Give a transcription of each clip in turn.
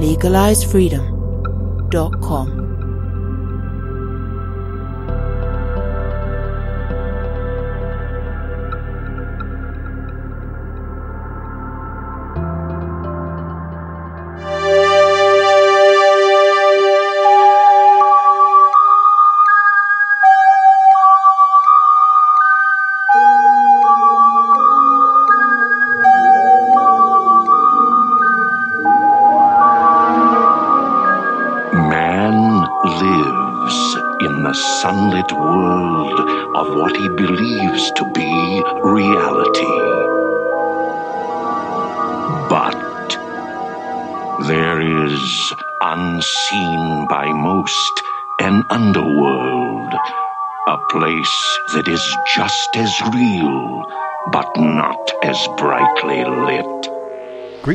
LegalizeFreedom.com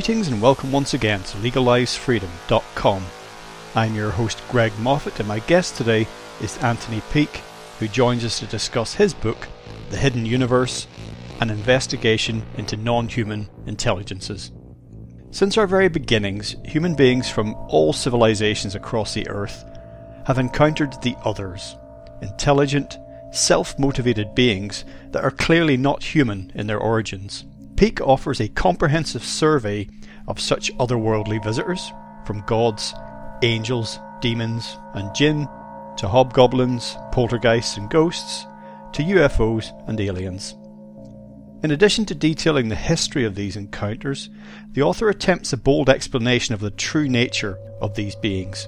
Greetings and welcome once again to LegalizeFreedom.com. I'm your host Greg Moffat, and my guest today is Anthony Peake, who joins us to discuss his book, The Hidden Universe An Investigation into Non Human Intelligences. Since our very beginnings, human beings from all civilizations across the earth have encountered the others, intelligent, self motivated beings that are clearly not human in their origins. Peake offers a comprehensive survey of such otherworldly visitors, from gods, angels, demons, and jinn, to hobgoblins, poltergeists, and ghosts, to UFOs and aliens. In addition to detailing the history of these encounters, the author attempts a bold explanation of the true nature of these beings.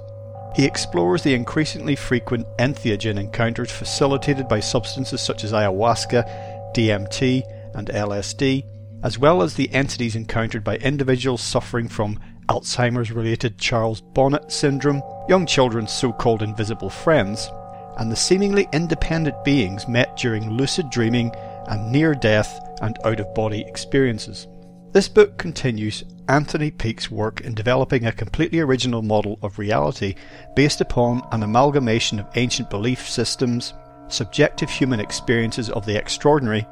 He explores the increasingly frequent entheogen encounters facilitated by substances such as ayahuasca, DMT, and LSD, as well as the entities encountered by individuals suffering from Alzheimer's related Charles Bonnet syndrome, young children's so called invisible friends, and the seemingly independent beings met during lucid dreaming and near death and out of body experiences. This book continues Anthony Peake's work in developing a completely original model of reality based upon an amalgamation of ancient belief systems, subjective human experiences of the extraordinary,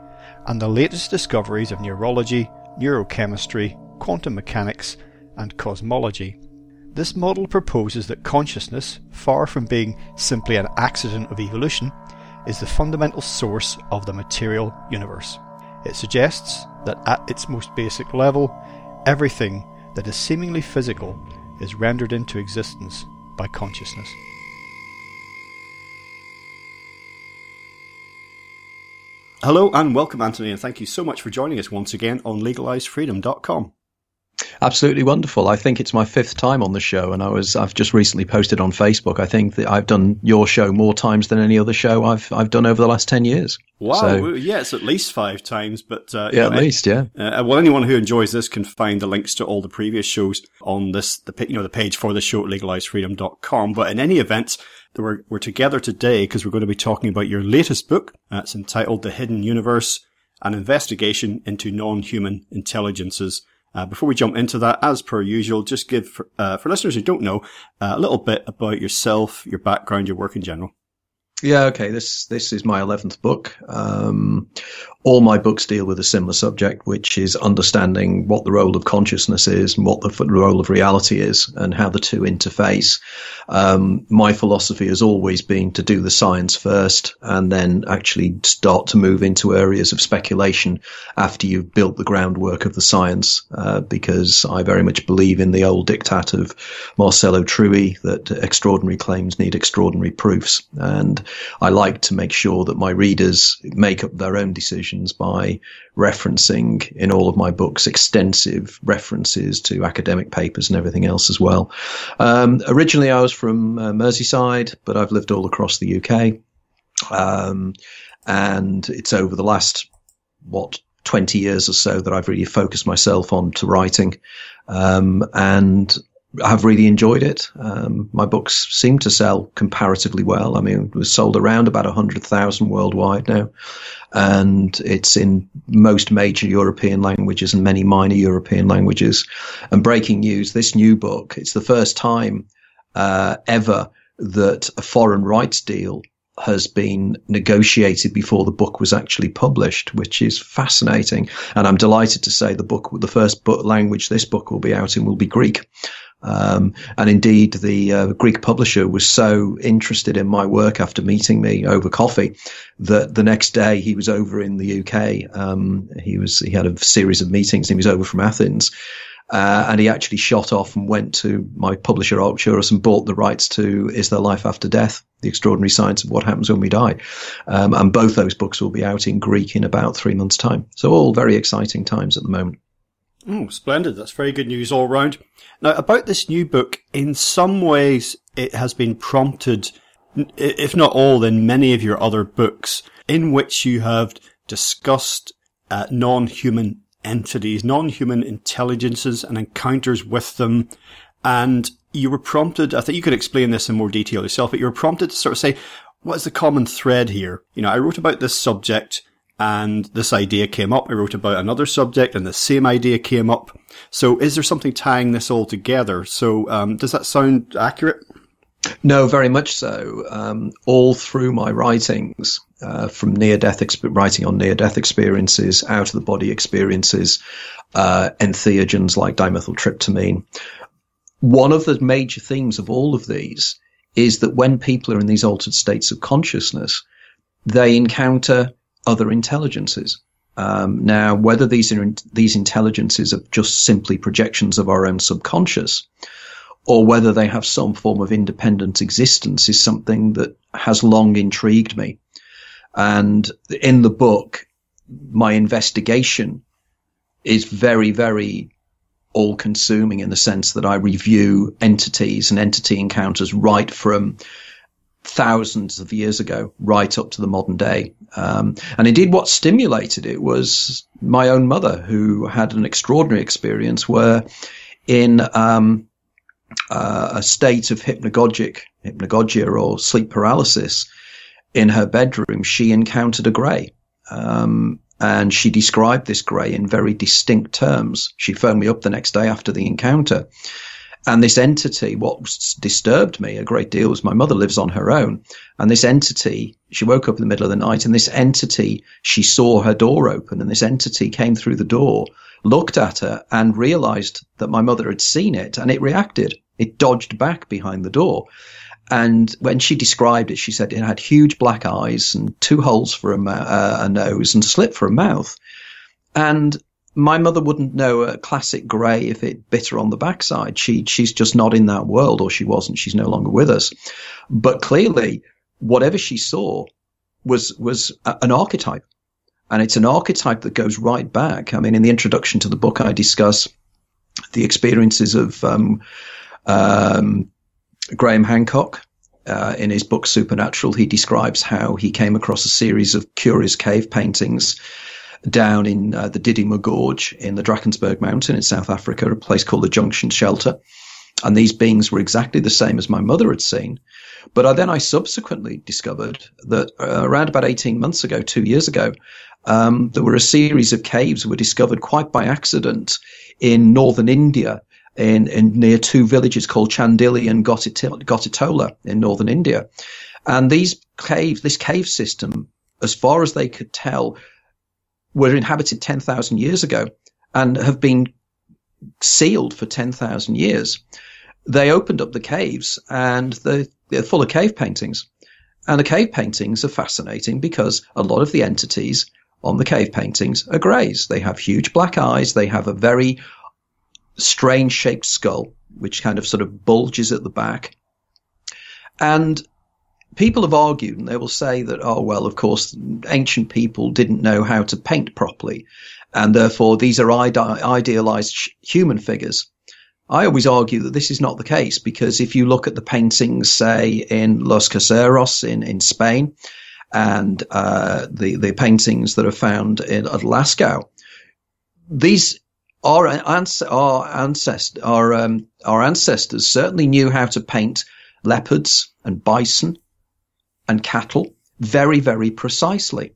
and the latest discoveries of neurology, neurochemistry, quantum mechanics, and cosmology. This model proposes that consciousness, far from being simply an accident of evolution, is the fundamental source of the material universe. It suggests that at its most basic level, everything that is seemingly physical is rendered into existence by consciousness. Hello and welcome, Anthony, and thank you so much for joining us once again on legalizefreedom.com. Absolutely wonderful. I think it's my fifth time on the show, and I was I've just recently posted on Facebook. I think that I've done your show more times than any other show I've I've done over the last ten years. Wow, so, yeah, it's at least five times, but uh, yeah, know, at least, yeah. Uh, well, anyone who enjoys this can find the links to all the previous shows on this the you know the page for the show at legalizefreedom.com. But in any event, we're we're together today because we're going to be talking about your latest book. Uh, it's entitled "The Hidden Universe: An Investigation into Non-Human Intelligences." Uh, before we jump into that, as per usual, just give for, uh, for listeners who don't know uh, a little bit about yourself, your background, your work in general. Yeah, okay. This this is my eleventh book. Um, all my books deal with a similar subject, which is understanding what the role of consciousness is and what the role of reality is, and how the two interface. Um, my philosophy has always been to do the science first, and then actually start to move into areas of speculation after you've built the groundwork of the science. Uh, because I very much believe in the old diktat of Marcello Truzzi that extraordinary claims need extraordinary proofs, and I like to make sure that my readers make up their own decisions by referencing in all of my books extensive references to academic papers and everything else as well. Um, originally, I was from uh, Merseyside, but I've lived all across the UK. Um, and it's over the last, what, 20 years or so that I've really focused myself on to writing. Um, and have really enjoyed it. Um, my books seem to sell comparatively well. I mean, it was sold around about 100,000 worldwide now. And it's in most major European languages and many minor European languages. And breaking news, this new book, it's the first time uh, ever that a foreign rights deal has been negotiated before the book was actually published, which is fascinating. And I'm delighted to say the book, the first book language this book will be out in will be Greek. Um, and indeed, the uh, Greek publisher was so interested in my work after meeting me over coffee that the next day he was over in the UK. Um, he was he had a series of meetings. He was over from Athens, uh, and he actually shot off and went to my publisher Arcturus and bought the rights to Is There Life After Death? The Extraordinary Science of What Happens When We Die. Um, and both those books will be out in Greek in about three months' time. So all very exciting times at the moment. Oh, splendid. That's very good news all round. Now, about this new book, in some ways it has been prompted, if not all, then many of your other books in which you have discussed uh, non-human entities, non-human intelligences and encounters with them. And you were prompted, I think you could explain this in more detail yourself, but you were prompted to sort of say, what is the common thread here? You know, I wrote about this subject and this idea came up. I wrote about another subject and the same idea came up. So is there something tying this all together? So, um, does that sound accurate? No, very much so. Um, all through my writings, uh, from near death exp- writing on near death experiences, out of the body experiences, uh, entheogens like dimethyltryptamine. One of the major themes of all of these is that when people are in these altered states of consciousness, they encounter other intelligences. Um, now, whether these are in, these intelligences are just simply projections of our own subconscious, or whether they have some form of independent existence, is something that has long intrigued me. And in the book, my investigation is very, very all consuming in the sense that I review entities and entity encounters right from thousands of years ago, right up to the modern day. Um, and indeed, what stimulated it was my own mother, who had an extraordinary experience where, in um, uh, a state of hypnagogic hypnagogia or sleep paralysis, in her bedroom, she encountered a grey. Um, and she described this grey in very distinct terms. She phoned me up the next day after the encounter. And this entity, what disturbed me a great deal was my mother lives on her own. And this entity, she woke up in the middle of the night and this entity, she saw her door open and this entity came through the door, looked at her and realized that my mother had seen it and it reacted. It dodged back behind the door. And when she described it, she said it had huge black eyes and two holes for a, uh, a nose and a slit for a mouth. And my mother wouldn't know a classic grey if it bit her on the backside. She she's just not in that world, or she wasn't. She's no longer with us. But clearly, whatever she saw was was a, an archetype, and it's an archetype that goes right back. I mean, in the introduction to the book, I discuss the experiences of um, um, Graham Hancock. Uh, in his book Supernatural, he describes how he came across a series of curious cave paintings down in uh, the Didima Gorge in the Drakensberg Mountain in South Africa, a place called the Junction Shelter. And these beings were exactly the same as my mother had seen. But I, then I subsequently discovered that uh, around about 18 months ago, two years ago, um, there were a series of caves were discovered quite by accident in northern India in, in near two villages called Chandeli and Gotitola in northern India. And these caves, this cave system, as far as they could tell, were inhabited 10,000 years ago and have been sealed for 10,000 years. They opened up the caves and they're, they're full of cave paintings. And the cave paintings are fascinating because a lot of the entities on the cave paintings are greys. They have huge black eyes. They have a very strange shaped skull, which kind of sort of bulges at the back. And people have argued, and they will say that, oh, well, of course, ancient people didn't know how to paint properly, and therefore these are ide- idealized human figures. I always argue that this is not the case because if you look at the paintings, say, in Los Casares in, in Spain, and uh, the, the paintings that are found in, at Lascaux, these our, ans- our, ancest- our, um, our ancestors certainly knew how to paint leopards and bison and cattle very, very precisely.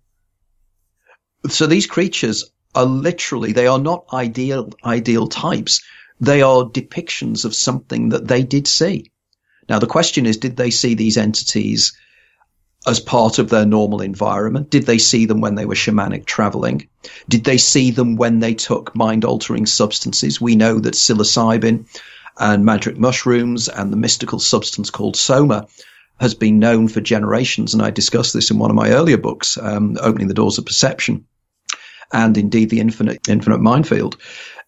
So these creatures are literally, they are not ideal, ideal types. They are depictions of something that they did see. Now, the question is, did they see these entities as part of their normal environment? Did they see them when they were shamanic traveling? Did they see them when they took mind altering substances? We know that psilocybin and magic mushrooms and the mystical substance called soma has been known for generations. And I discussed this in one of my earlier books, um, Opening the Doors of Perception, and indeed the Infinite, Infinite Mindfield.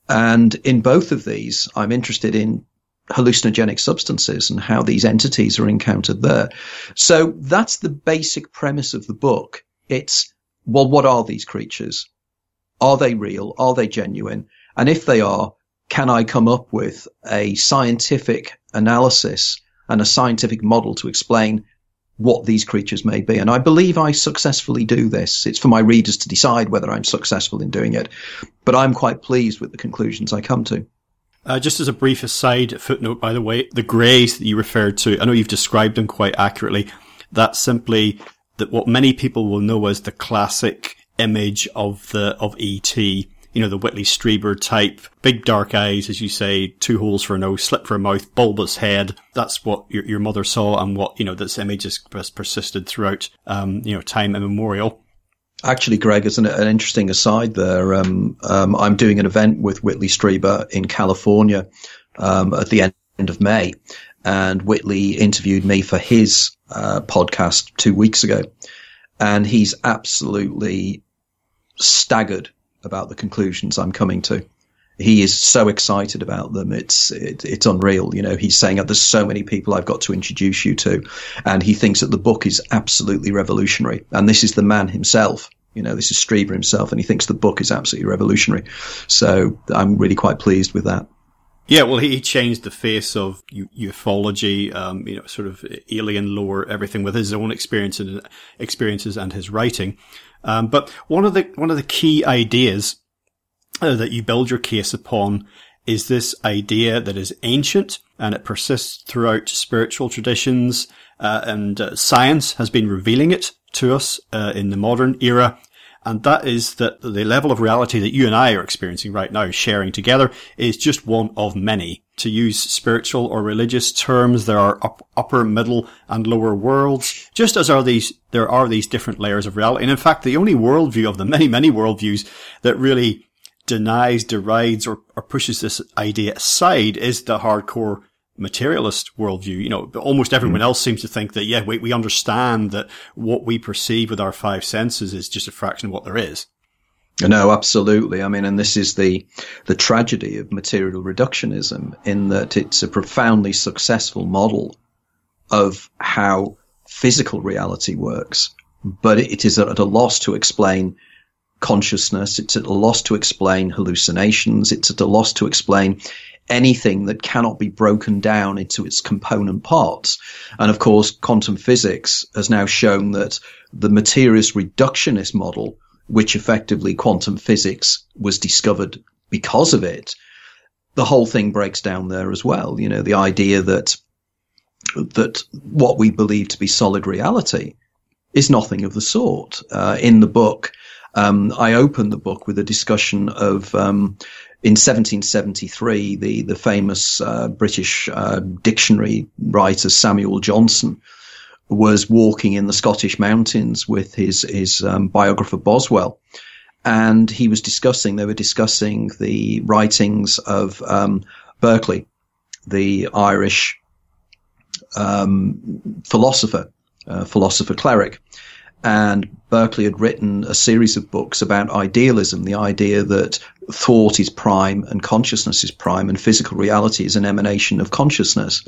And in both of these, I'm interested in hallucinogenic substances and how these entities are encountered there. So that's the basic premise of the book. It's, well, what are these creatures? Are they real? Are they genuine? And if they are, can I come up with a scientific analysis and a scientific model to explain what these creatures may be. And I believe I successfully do this. It's for my readers to decide whether I'm successful in doing it. But I'm quite pleased with the conclusions I come to. Uh, just as a brief aside, footnote, by the way, the greys that you referred to, I know you've described them quite accurately. That's simply that what many people will know as the classic image of the, of ET you know, the Whitley Strieber type, big dark eyes, as you say, two holes for a nose, slit for a mouth, bulbous head. That's what your, your mother saw and what, you know, this image has, persisted throughout, um, you know, time immemorial. Actually, Greg, as an, an interesting aside there, um, um, I'm doing an event with Whitley Strieber in California um, at the end of May, and Whitley interviewed me for his uh, podcast two weeks ago, and he's absolutely staggered about the conclusions I'm coming to. He is so excited about them. It's it, it's unreal. You know, he's saying oh, there's so many people I've got to introduce you to, and he thinks that the book is absolutely revolutionary. And this is the man himself. You know, this is Strieber himself, and he thinks the book is absolutely revolutionary. So I'm really quite pleased with that. Yeah, well, he changed the face of ufology, um, you know, sort of alien lore, everything with his own experiences, experiences and his writing. Um, but one of the one of the key ideas uh, that you build your case upon is this idea that is ancient and it persists throughout spiritual traditions, uh, and uh, science has been revealing it to us uh, in the modern era. And that is that the level of reality that you and I are experiencing right now, sharing together, is just one of many. To use spiritual or religious terms, there are up, upper, middle, and lower worlds, just as are these, there are these different layers of reality. And in fact, the only worldview of the many, many worldviews that really denies, derides, or, or pushes this idea aside is the hardcore materialist worldview. You know, almost everyone mm. else seems to think that, yeah, we, we understand that what we perceive with our five senses is just a fraction of what there is. No, absolutely. I mean, and this is the the tragedy of material reductionism in that it's a profoundly successful model of how physical reality works, but it is at a loss to explain consciousness. It's at a loss to explain hallucinations. It's at a loss to explain anything that cannot be broken down into its component parts. And of course, quantum physics has now shown that the materialist reductionist model, which effectively quantum physics was discovered because of it, the whole thing breaks down there as well. You know, the idea that that what we believe to be solid reality is nothing of the sort. Uh, in the book, um, I open the book with a discussion of um, in 1773, the the famous uh, British uh, dictionary writer Samuel Johnson was walking in the Scottish mountains with his his um, biographer Boswell, and he was discussing. They were discussing the writings of um, Berkeley, the Irish um, philosopher, uh, philosopher cleric, and Berkeley had written a series of books about idealism, the idea that thought is prime and consciousness is prime and physical reality is an emanation of consciousness.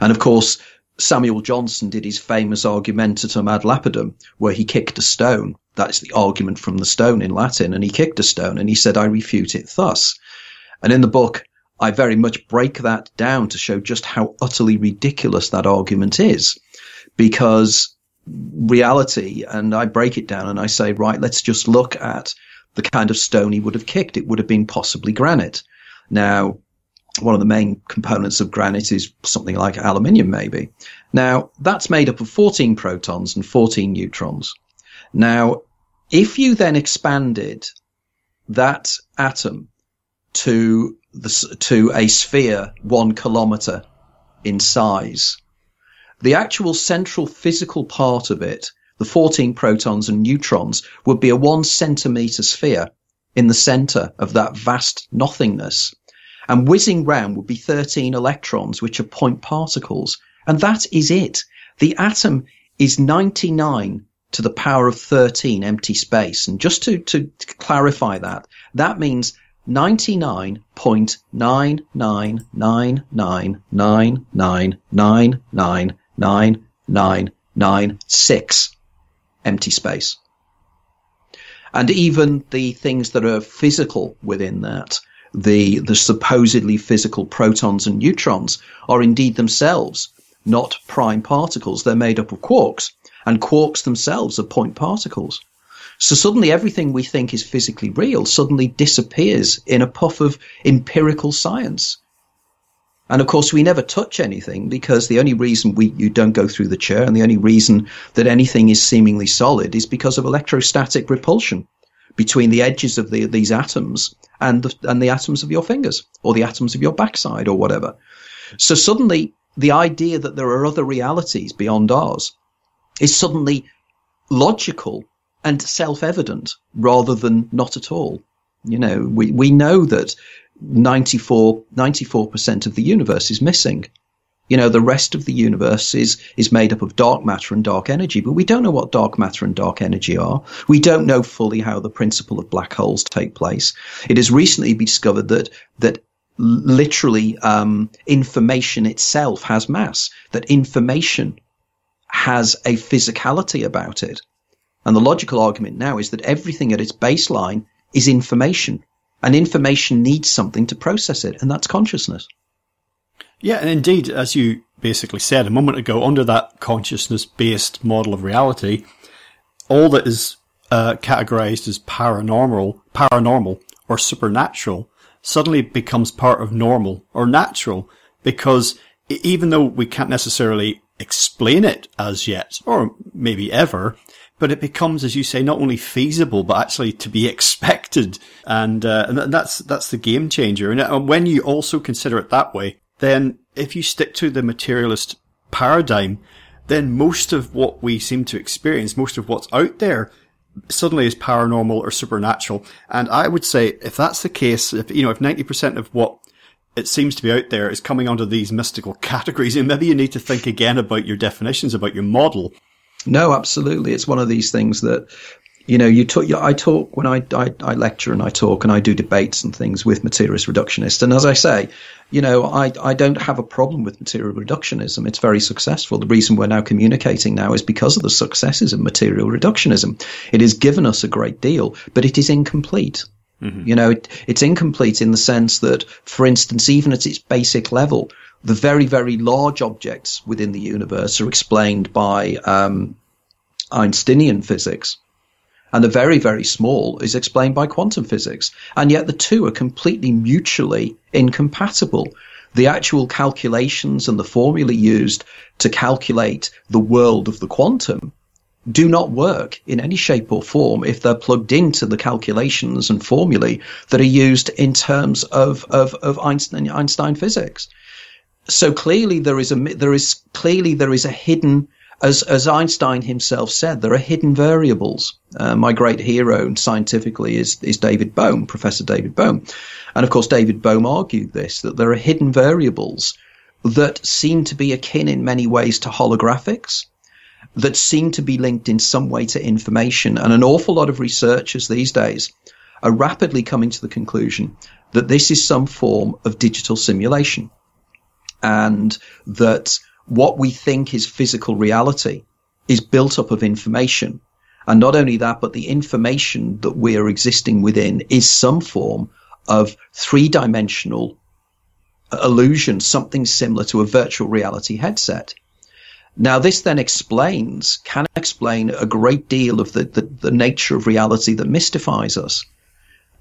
And of course, Samuel Johnson did his famous argumentatum ad lapidem, where he kicked a stone. That's the argument from the stone in Latin. And he kicked a stone and he said, I refute it thus. And in the book, I very much break that down to show just how utterly ridiculous that argument is. Because reality and I break it down and I say, right, let's just look at the kind of stone he would have kicked. It would have been possibly granite. Now, one of the main components of granite is something like aluminium, maybe. Now, that's made up of 14 protons and 14 neutrons. Now, if you then expanded that atom to the, to a sphere one kilometer in size, the actual central physical part of it, the 14 protons and neutrons, would be a one centimeter sphere in the center of that vast nothingness. And whizzing round would be 13 electrons, which are point particles. And that is it. The atom is 99 to the power of 13 empty space. And just to, to clarify that, that means 99.99999999996 empty space. And even the things that are physical within that, the, the supposedly physical protons and neutrons are indeed themselves not prime particles. They're made up of quarks and quarks themselves are point particles. So suddenly everything we think is physically real suddenly disappears in a puff of empirical science. And of course, we never touch anything because the only reason we you don't go through the chair and the only reason that anything is seemingly solid is because of electrostatic repulsion between the edges of the, these atoms and the, and the atoms of your fingers or the atoms of your backside or whatever. So suddenly, the idea that there are other realities beyond ours is suddenly logical and self-evident rather than not at all. You know, we, we know that 94, 94% of the universe is missing. You know, the rest of the universe is, is made up of dark matter and dark energy, but we don't know what dark matter and dark energy are. We don't know fully how the principle of black holes take place. It has recently been discovered that, that literally, um, information itself has mass, that information has a physicality about it. And the logical argument now is that everything at its baseline is information, and information needs something to process it, and that's consciousness. Yeah, and indeed, as you basically said a moment ago, under that consciousness based model of reality, all that is uh, categorized as paranormal, paranormal or supernatural suddenly becomes part of normal or natural because even though we can't necessarily explain it as yet, or maybe ever, but it becomes, as you say, not only feasible, but actually to be expected. And, uh, and that's, that's the game changer. And uh, when you also consider it that way, then if you stick to the materialist paradigm, then most of what we seem to experience, most of what's out there, suddenly is paranormal or supernatural. And I would say if that's the case, if, you know, if 90% of what it seems to be out there is coming under these mystical categories. And maybe you need to think again about your definitions, about your model. No, absolutely. It's one of these things that, you know, you talk, I talk when I, I, I lecture and I talk and I do debates and things with materialist reductionists. And as I say, you know, I, I don't have a problem with material reductionism. It's very successful. The reason we're now communicating now is because of the successes of material reductionism. It has given us a great deal, but it is incomplete. Mm-hmm. You know, it, it's incomplete in the sense that, for instance, even at its basic level, the very, very large objects within the universe are explained by um, Einsteinian physics. And the very, very small is explained by quantum physics. And yet the two are completely mutually incompatible. The actual calculations and the formula used to calculate the world of the quantum do not work in any shape or form if they're plugged into the calculations and formulae that are used in terms of, of, of Einstein, Einstein physics. So clearly there is a, there is, clearly there is a hidden, as, as Einstein himself said, there are hidden variables. Uh, my great hero scientifically is, is David Bohm, Professor David Bohm. And of course, David Bohm argued this, that there are hidden variables that seem to be akin in many ways to holographics that seem to be linked in some way to information. And an awful lot of researchers these days are rapidly coming to the conclusion that this is some form of digital simulation and that what we think is physical reality is built up of information. And not only that, but the information that we are existing within is some form of three dimensional illusion, something similar to a virtual reality headset. Now, this then explains, can explain a great deal of the, the, the nature of reality that mystifies us.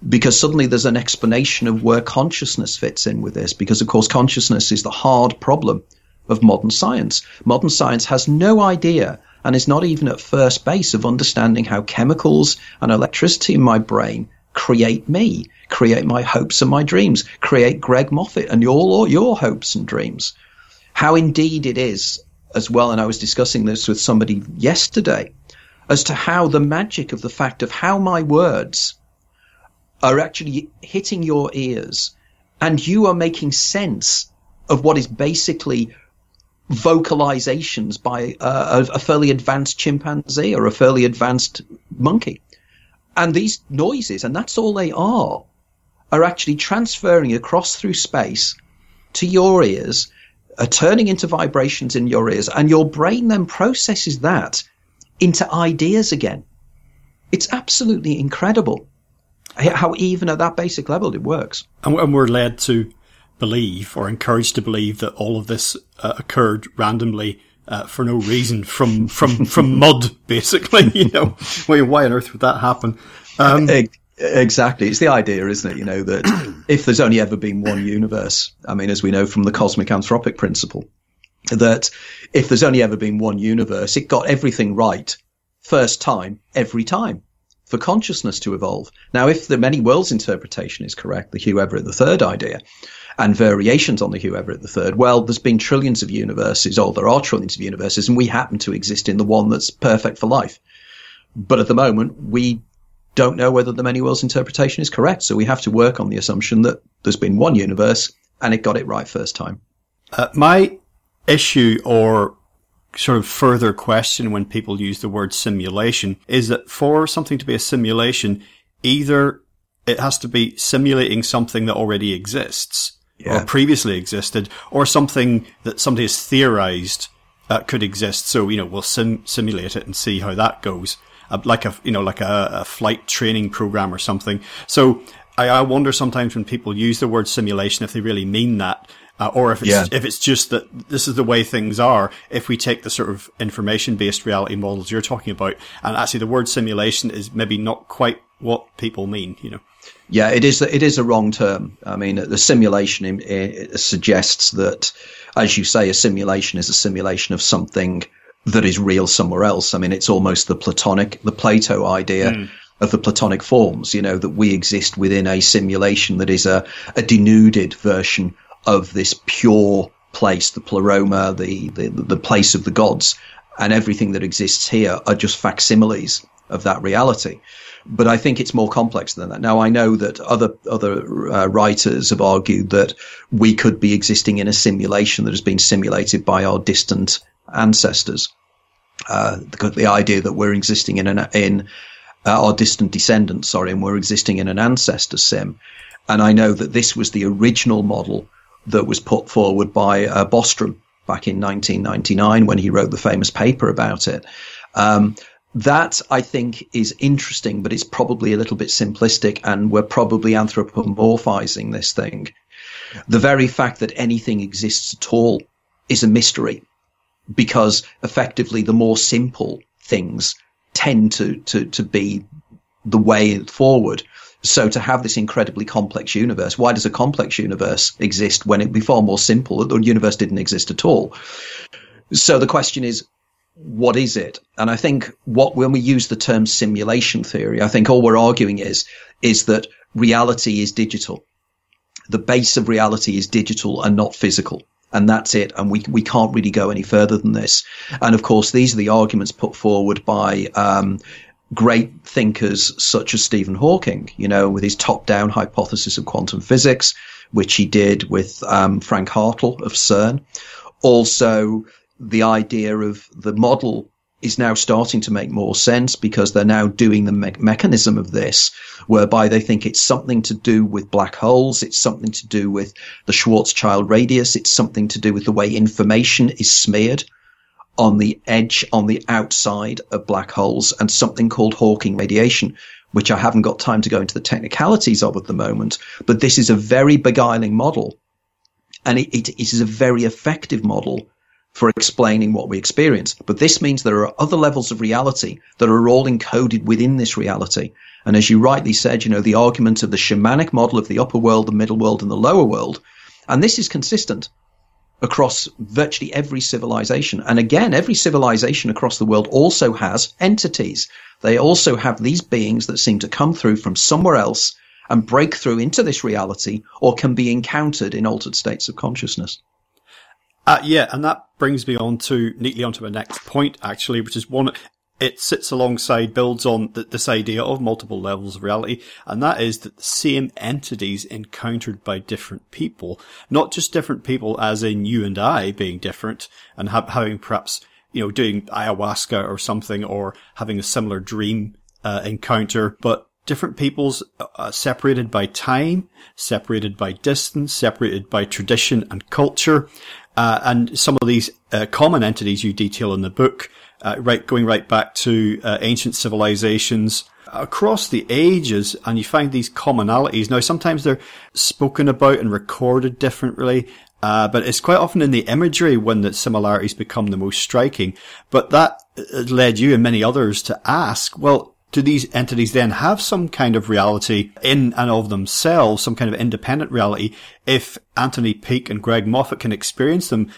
because suddenly there's an explanation of where consciousness fits in with this. Because, of course, consciousness is the hard problem of modern science. Modern science has no idea and is not even at first base of understanding how chemicals and electricity in my brain create me, create my hopes and my dreams, create Greg Moffat and your your hopes and dreams. How indeed it is as well, and I was discussing this with somebody yesterday, as to how the magic of the fact of how my words are actually hitting your ears and you are making sense of what is basically vocalizations by uh, a, a fairly advanced chimpanzee or a fairly advanced monkey. And these noises, and that's all they are, are actually transferring across through space to your ears, are turning into vibrations in your ears, and your brain then processes that into ideas again. It's absolutely incredible how even at that basic level it works. And we're led to believe or encouraged to believe that all of this uh, occurred randomly uh, for no reason from from from mud, basically. You know, why on earth would that happen? Um, exactly, it's the idea, isn't it? You know that if there's only ever been one universe, I mean, as we know from the cosmic anthropic principle, that if there's only ever been one universe, it got everything right first time every time for consciousness to evolve. Now, if the many worlds interpretation is correct, the Hugh Everett III idea, and variations on the Hugh Everett III, well, there's been trillions of universes, or there are trillions of universes, and we happen to exist in the one that's perfect for life. But at the moment, we don't know whether the many worlds interpretation is correct. So we have to work on the assumption that there's been one universe and it got it right first time. Uh, my issue or sort of further question when people use the word simulation is that for something to be a simulation, either it has to be simulating something that already exists yeah. or previously existed or something that somebody has theorized that could exist. So, you know, we'll sim- simulate it and see how that goes. Uh, like a, you know, like a, a flight training program or something. So I, I wonder sometimes when people use the word simulation if they really mean that uh, or if it's, yeah. if it's just that this is the way things are, if we take the sort of information based reality models you're talking about, and actually the word simulation is maybe not quite what people mean, you know. Yeah, it is. It is a wrong term. I mean, the simulation suggests that, as you say, a simulation is a simulation of something that is real somewhere else. I mean, it's almost the Platonic, the Plato idea. Mm. Of the Platonic forms, you know, that we exist within a simulation that is a, a denuded version of this pure place, the pleroma, the, the, the place of the gods, and everything that exists here are just facsimiles of that reality. But I think it's more complex than that. Now I know that other other uh, writers have argued that we could be existing in a simulation that has been simulated by our distant ancestors. Uh, the, the, idea that we're existing in an in uh, our distant descendants, sorry, and we're existing in an ancestor sim. And I know that this was the original model that was put forward by uh, Bostrom back in 1999 when he wrote the famous paper about it. Um, that I think is interesting, but it's probably a little bit simplistic, and we're probably anthropomorphizing this thing. The very fact that anything exists at all is a mystery, because effectively the more simple things tend to to to be the way forward. So to have this incredibly complex universe, why does a complex universe exist when it'd be far more simple? The universe didn't exist at all. So the question is, what is it? And I think what when we use the term simulation theory, I think all we're arguing is is that reality is digital. The base of reality is digital and not physical. And that's it. And we, we can't really go any further than this. And of course, these are the arguments put forward by, um, great thinkers such as Stephen Hawking, you know, with his top down hypothesis of quantum physics, which he did with um, Frank Hartle of CERN. Also, the idea of the model is now starting to make more sense because they're now doing the me- mechanism of this whereby they think it's something to do with black holes. It's something to do with the Schwarzschild radius. It's something to do with the way information is smeared on the edge, on the outside of black holes and something called Hawking radiation, which I haven't got time to go into the technicalities of at the moment. But this is a very beguiling model and it, it, it is a very effective model for explaining what we experience. But this means there are other levels of reality that are all encoded within this reality. And as you rightly said, you know, the argument of the shamanic model of the upper world, the middle world, and the lower world. And this is consistent across virtually every civilization. And again, every civilization across the world also has entities. They also have these beings that seem to come through from somewhere else and break through into this reality or can be encountered in altered states of consciousness. Uh, yeah, and that brings me on to neatly onto my next point, actually, which is one. It sits alongside, builds on th- this idea of multiple levels of reality, and that is that the same entities encountered by different people, not just different people as in you and I being different and ha- having perhaps, you know, doing ayahuasca or something or having a similar dream uh, encounter, but different peoples uh, separated by time, separated by distance, separated by tradition and culture, uh, and some of these uh, common entities you detail in the book, uh, right, going right back to uh, ancient civilizations across the ages, and you find these commonalities. Now, sometimes they're spoken about and recorded differently. Uh, but it's quite often in the imagery when the similarities become the most striking. But that uh, led you and many others to ask, well, do these entities then have some kind of reality in and of themselves, some kind of independent reality, if Anthony Peake and Greg Moffat can experience them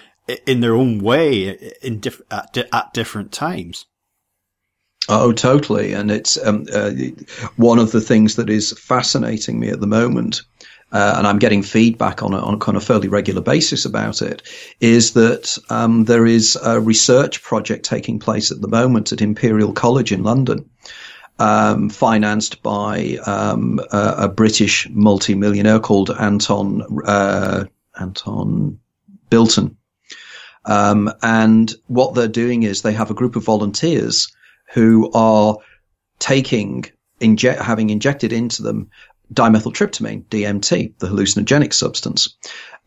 in their own way in diff- at, at different times? Oh, totally. And it's um, uh, one of the things that is fascinating me at the moment. Uh, and I'm getting feedback on a, on a kind of fairly regular basis about it, is that um, there is a research project taking place at the moment at Imperial College in London, um, financed by um, a, a, British multimillionaire called Anton uh, Anton Bilton. Um, and what they're doing is they have a group of volunteers who are taking, having injected into them dimethyltryptamine, DMT, the hallucinogenic substance.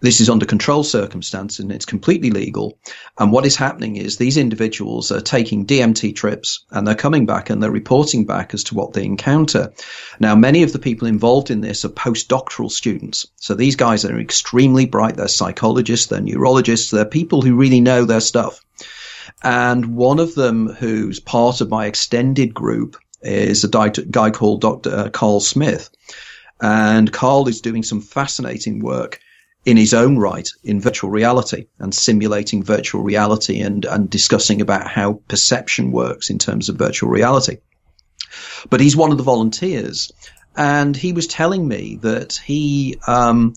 This is under controlled circumstance and it's completely legal. And what is happening is these individuals are taking DMT trips and they're coming back and they're reporting back as to what they encounter. Now, many of the people involved in this are postdoctoral students. So these guys are extremely bright. They're psychologists, they're neurologists, they're people who really know their stuff. And one of them who's part of my extended group is a guy called Dr. Uh, Carl Smith. And Carl is doing some fascinating work in his own right in virtual reality and simulating virtual reality and, and discussing about how perception works in terms of virtual reality. But he's one of the volunteers. And he was telling me that he, um,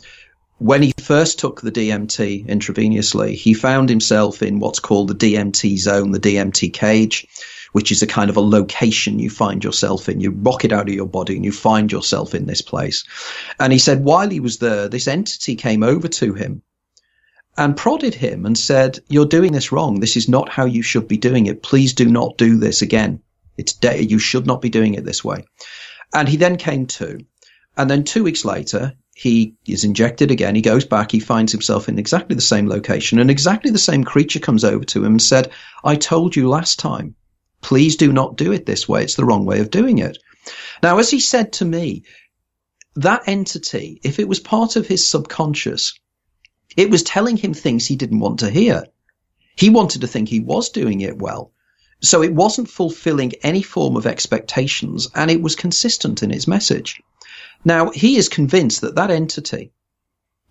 when he first took the DMT intravenously, he found himself in what's called the DMT zone, the DMT cage which is a kind of a location you find yourself in. You rock it out of your body and you find yourself in this place. And he said while he was there, this entity came over to him and prodded him and said, You're doing this wrong. This is not how you should be doing it. Please do not do this again. It's de- you should not be doing it this way. And he then came to. And then two weeks later, he is injected again. He goes back. He finds himself in exactly the same location and exactly the same creature comes over to him and said, I told you last time Please do not do it this way. It's the wrong way of doing it. Now, as he said to me, that entity, if it was part of his subconscious, it was telling him things he didn't want to hear. He wanted to think he was doing it well. So it wasn't fulfilling any form of expectations and it was consistent in its message. Now, he is convinced that that entity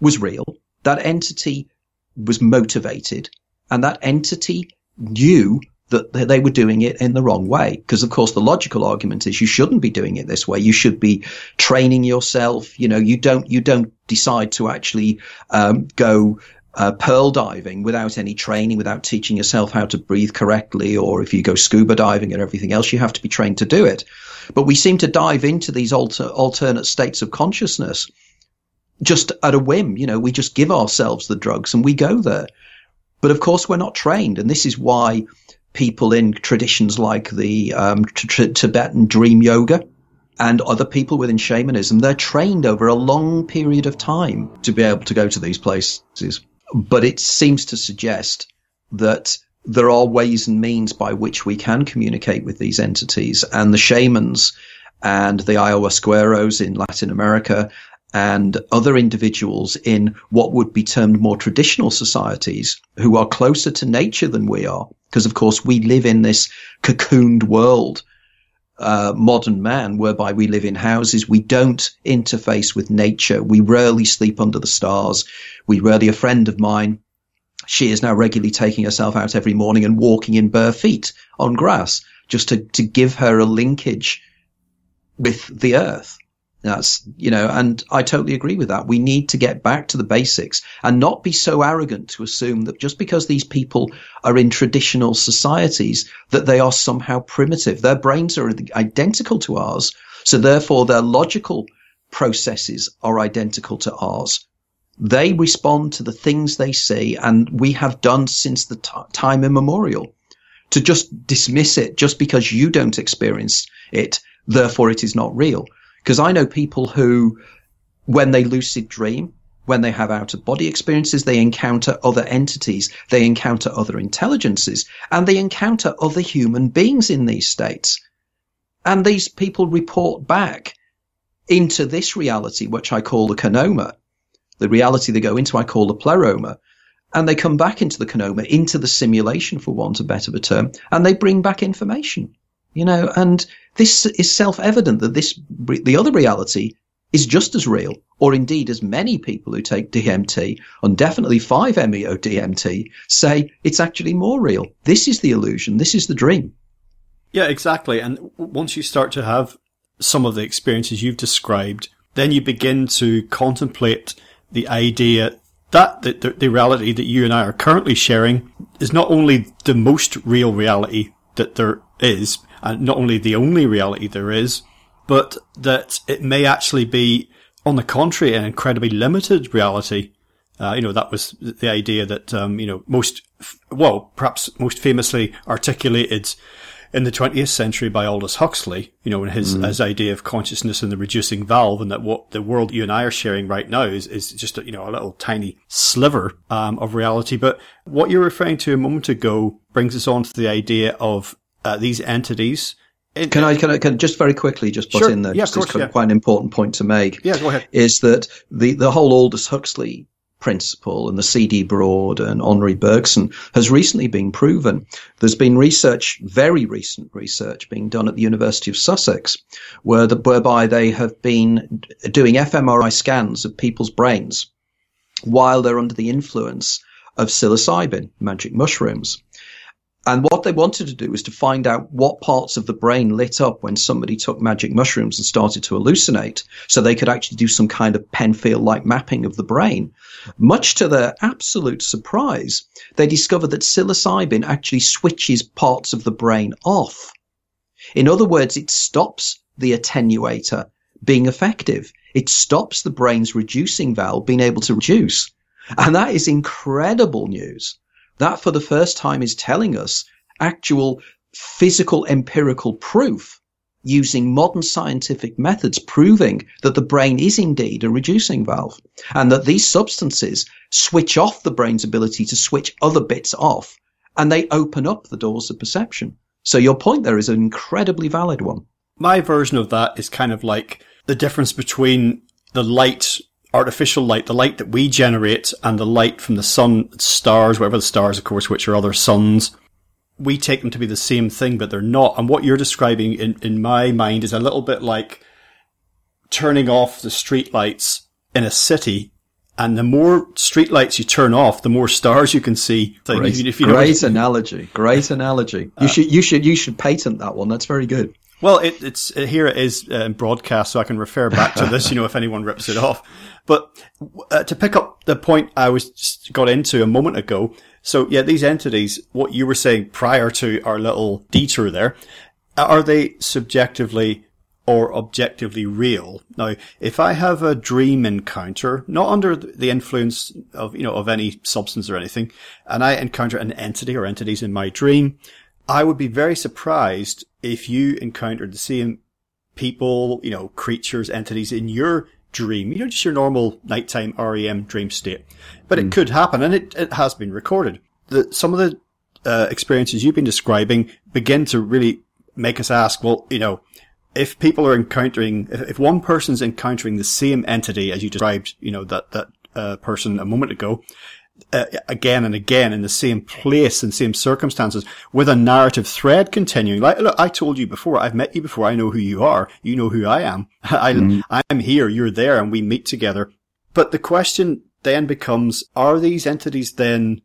was real, that entity was motivated, and that entity knew that they were doing it in the wrong way. Because of course the logical argument is you shouldn't be doing it this way. You should be training yourself. You know, you don't, you don't decide to actually, um, go, uh, pearl diving without any training, without teaching yourself how to breathe correctly, or if you go scuba diving and everything else, you have to be trained to do it. But we seem to dive into these alter, alternate states of consciousness just at a whim. You know, we just give ourselves the drugs and we go there. But of course, we're not trained. And this is why people in traditions like the um, t- Tibetan dream yoga and other people within shamanism, they're trained over a long period of time to be able to go to these places. But it seems to suggest that there are ways and means by which we can communicate with these entities and the shamans and the ayahuasqueros in Latin America and other individuals in what would be termed more traditional societies who are closer to nature than we are. Because of course we live in this cocooned world, uh, modern man, whereby we live in houses. We don't interface with nature. We rarely sleep under the stars. We rarely, a friend of mine, she is now regularly taking herself out every morning and walking in bare feet on grass just to, to give her a linkage with the earth. That's, you know, and I totally agree with that. We need to get back to the basics and not be so arrogant to assume that just because these people are in traditional societies, that they are somehow primitive. Their brains are identical to ours. So therefore their logical processes are identical to ours. They respond to the things they see and we have done since the t- time immemorial. To just dismiss it just because you don't experience it, therefore it is not real because I know people who, when they lucid dream, when they have out of body experiences, they encounter other entities, they encounter other intelligences, and they encounter other human beings in these states. And these people report back into this reality, which I call the kenoma. The reality they go into, I call the pleroma. And they come back into the kenoma, into the simulation, for want of a better term, and they bring back information you know, and this is self-evident that this, the other reality is just as real, or indeed as many people who take DMT, and definitely 5-MeO DMT, say it's actually more real. This is the illusion. This is the dream. Yeah, exactly. And once you start to have some of the experiences you've described, then you begin to contemplate the idea that the, the, the reality that you and I are currently sharing is not only the most real reality that there is, and not only the only reality there is, but that it may actually be, on the contrary, an incredibly limited reality. Uh, you know, that was the idea that, um, you know, most, well, perhaps most famously articulated in the 20th century by Aldous Huxley, you know, in his, mm. his idea of consciousness and the reducing valve and that what the world you and I are sharing right now is, is just, a, you know, a little tiny sliver, um, of reality. But what you're referring to a moment ago brings us on to the idea of uh, these entities. In, can I can I can just very quickly just put sure. in there? Yeah, course, yeah. quite an important point to make. Yeah, go ahead. Is that the the whole Aldous Huxley principle and the C.D. Broad and Henri Bergson has recently been proven. There's been research, very recent research being done at the University of Sussex, where the, whereby they have been doing fMRI scans of people's brains while they're under the influence of psilocybin, magic mushrooms. And what they wanted to do was to find out what parts of the brain lit up when somebody took magic mushrooms and started to hallucinate so they could actually do some kind of Penfield like mapping of the brain. Much to their absolute surprise, they discovered that psilocybin actually switches parts of the brain off. In other words, it stops the attenuator being effective. It stops the brain's reducing valve being able to reduce. And that is incredible news that for the first time is telling us actual physical empirical proof using modern scientific methods proving that the brain is indeed a reducing valve and that these substances switch off the brain's ability to switch other bits off and they open up the doors of perception. So your point there is an incredibly valid one. My version of that is kind of like the difference between the light artificial light, the light that we generate and the light from the sun, stars, whatever the stars, of course, which are other suns, we take them to be the same thing, but they're not. And what you're describing in, in my mind is a little bit like turning off the street lights in a city. And the more street lights you turn off, the more stars you can see. Like, great, you great analogy. Great analogy. You uh, should, you should, you should patent that one. That's very good. Well, it, it's here. It is uh, broadcast, so I can refer back to this. You know, if anyone rips it off. But uh, to pick up the point I was got into a moment ago. So yeah, these entities, what you were saying prior to our little detour there, are they subjectively or objectively real? Now, if I have a dream encounter, not under the influence of, you know, of any substance or anything, and I encounter an entity or entities in my dream, I would be very surprised if you encountered the same people, you know, creatures, entities in your dream, you know, just your normal nighttime REM dream state. But mm. it hmm. could happen, and it, it has been recorded. That some of the uh, experiences you've been describing begin to really make us ask, well, you know, if people are encountering, if, if one person's encountering the same entity as you described, you know, that, that, uh, person a moment ago, uh, again and again in the same place and same circumstances with a narrative thread continuing. Like, look, I told you before, I've met you before, I know who you are, you know who I am. I, mm. I'm here, you're there, and we meet together. But the question then becomes, are these entities then,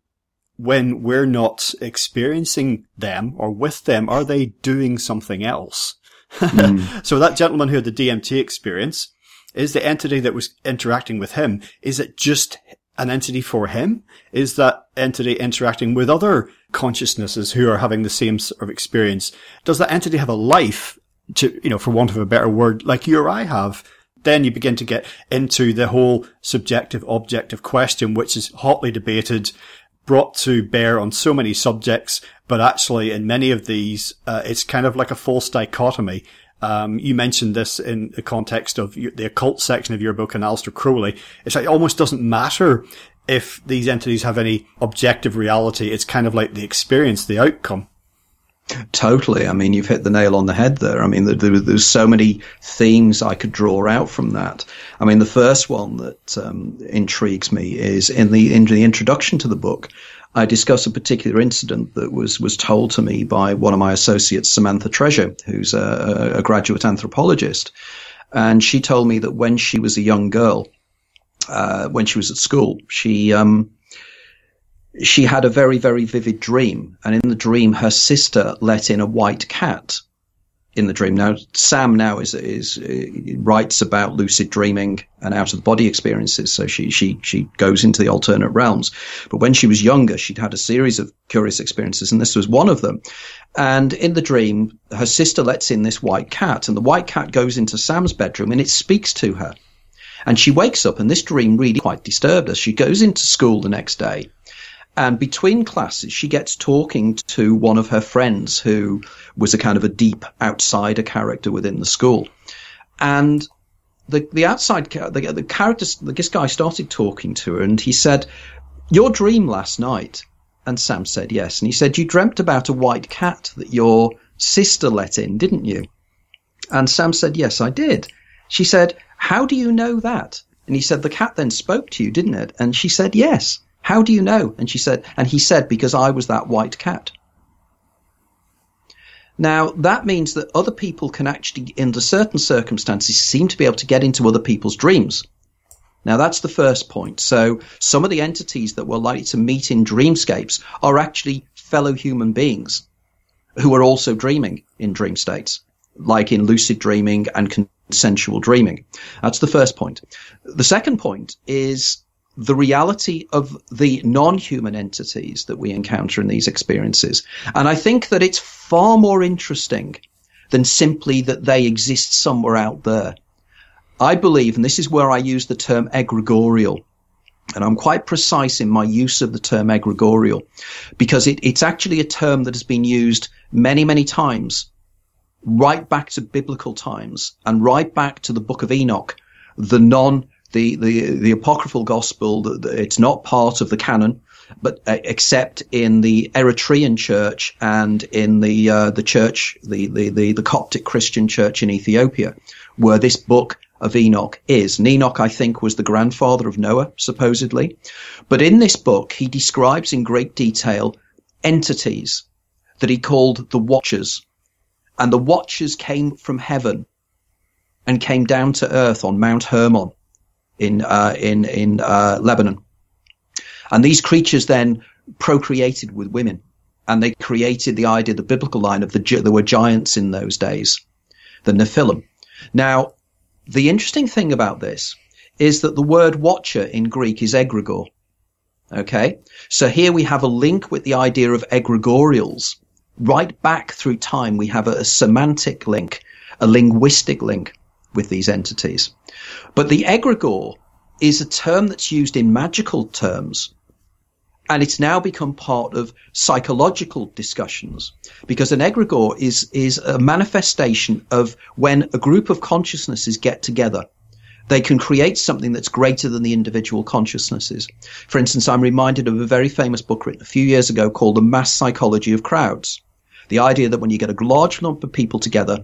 when we're not experiencing them or with them, are they doing something else? Mm. so that gentleman who had the DMT experience, is the entity that was interacting with him, is it just an entity for him? Is that entity interacting with other consciousnesses who are having the same sort of experience? Does that entity have a life to, you know, for want of a better word, like you or I have? Then you begin to get into the whole subjective objective question, which is hotly debated, brought to bear on so many subjects, but actually in many of these, uh, it's kind of like a false dichotomy. Um, you mentioned this in the context of the occult section of your book and Aleister Crowley. It's like it almost doesn't matter if these entities have any objective reality. It's kind of like the experience, the outcome. Totally. I mean, you've hit the nail on the head there. I mean, there, there's so many themes I could draw out from that. I mean, the first one that um, intrigues me is in the in the introduction to the book. I discuss a particular incident that was, was told to me by one of my associates, Samantha Treasure, who's a, a graduate anthropologist. And she told me that when she was a young girl, uh, when she was at school, she, um, she had a very, very vivid dream. And in the dream, her sister let in a white cat in the dream. Now, Sam now is is uh, writes about lucid dreaming and out of the body experiences. So she she she goes into the alternate realms. But when she was younger, she'd had a series of curious experiences, and this was one of them. And in the dream, her sister lets in this white cat, and the white cat goes into Sam's bedroom and it speaks to her. And she wakes up, and this dream really quite disturbed her. She goes into school the next day and between classes, she gets talking to one of her friends who was a kind of a deep outsider character within the school. And the, the outside, the, the character, this guy started talking to her and he said, Your dream last night. And Sam said yes. And he said, You dreamt about a white cat that your sister let in, didn't you? And Sam said, Yes, I did. She said, How do you know that? And he said, The cat then spoke to you, didn't it? And she said, Yes. How do you know? And she said, and he said, because I was that white cat. Now, that means that other people can actually, under certain circumstances, seem to be able to get into other people's dreams. Now, that's the first point. So, some of the entities that we're likely to meet in dreamscapes are actually fellow human beings who are also dreaming in dream states, like in lucid dreaming and consensual dreaming. That's the first point. The second point is the reality of the non-human entities that we encounter in these experiences. And I think that it's far more interesting than simply that they exist somewhere out there. I believe, and this is where I use the term egregorial, and I'm quite precise in my use of the term egregorial, because it, it's actually a term that has been used many, many times, right back to biblical times, and right back to the book of Enoch, the non the, the, the apocryphal gospel, it's not part of the canon, but uh, except in the Eritrean church and in the uh, the church, the, the, the, the Coptic Christian church in Ethiopia, where this book of Enoch is. And Enoch, I think, was the grandfather of Noah, supposedly. But in this book, he describes in great detail entities that he called the Watchers. And the Watchers came from heaven and came down to earth on Mount Hermon in uh, in in uh, Lebanon, and these creatures then procreated with women, and they created the idea, the biblical line of the there were giants in those days, the Nephilim. Now, the interesting thing about this is that the word watcher in Greek is egregor. Okay, so here we have a link with the idea of egregorials. Right back through time, we have a, a semantic link, a linguistic link with these entities. But the egregore is a term that's used in magical terms. And it's now become part of psychological discussions because an egregore is, is a manifestation of when a group of consciousnesses get together. They can create something that's greater than the individual consciousnesses. For instance, I'm reminded of a very famous book written a few years ago called The Mass Psychology of Crowds. The idea that when you get a large number of people together,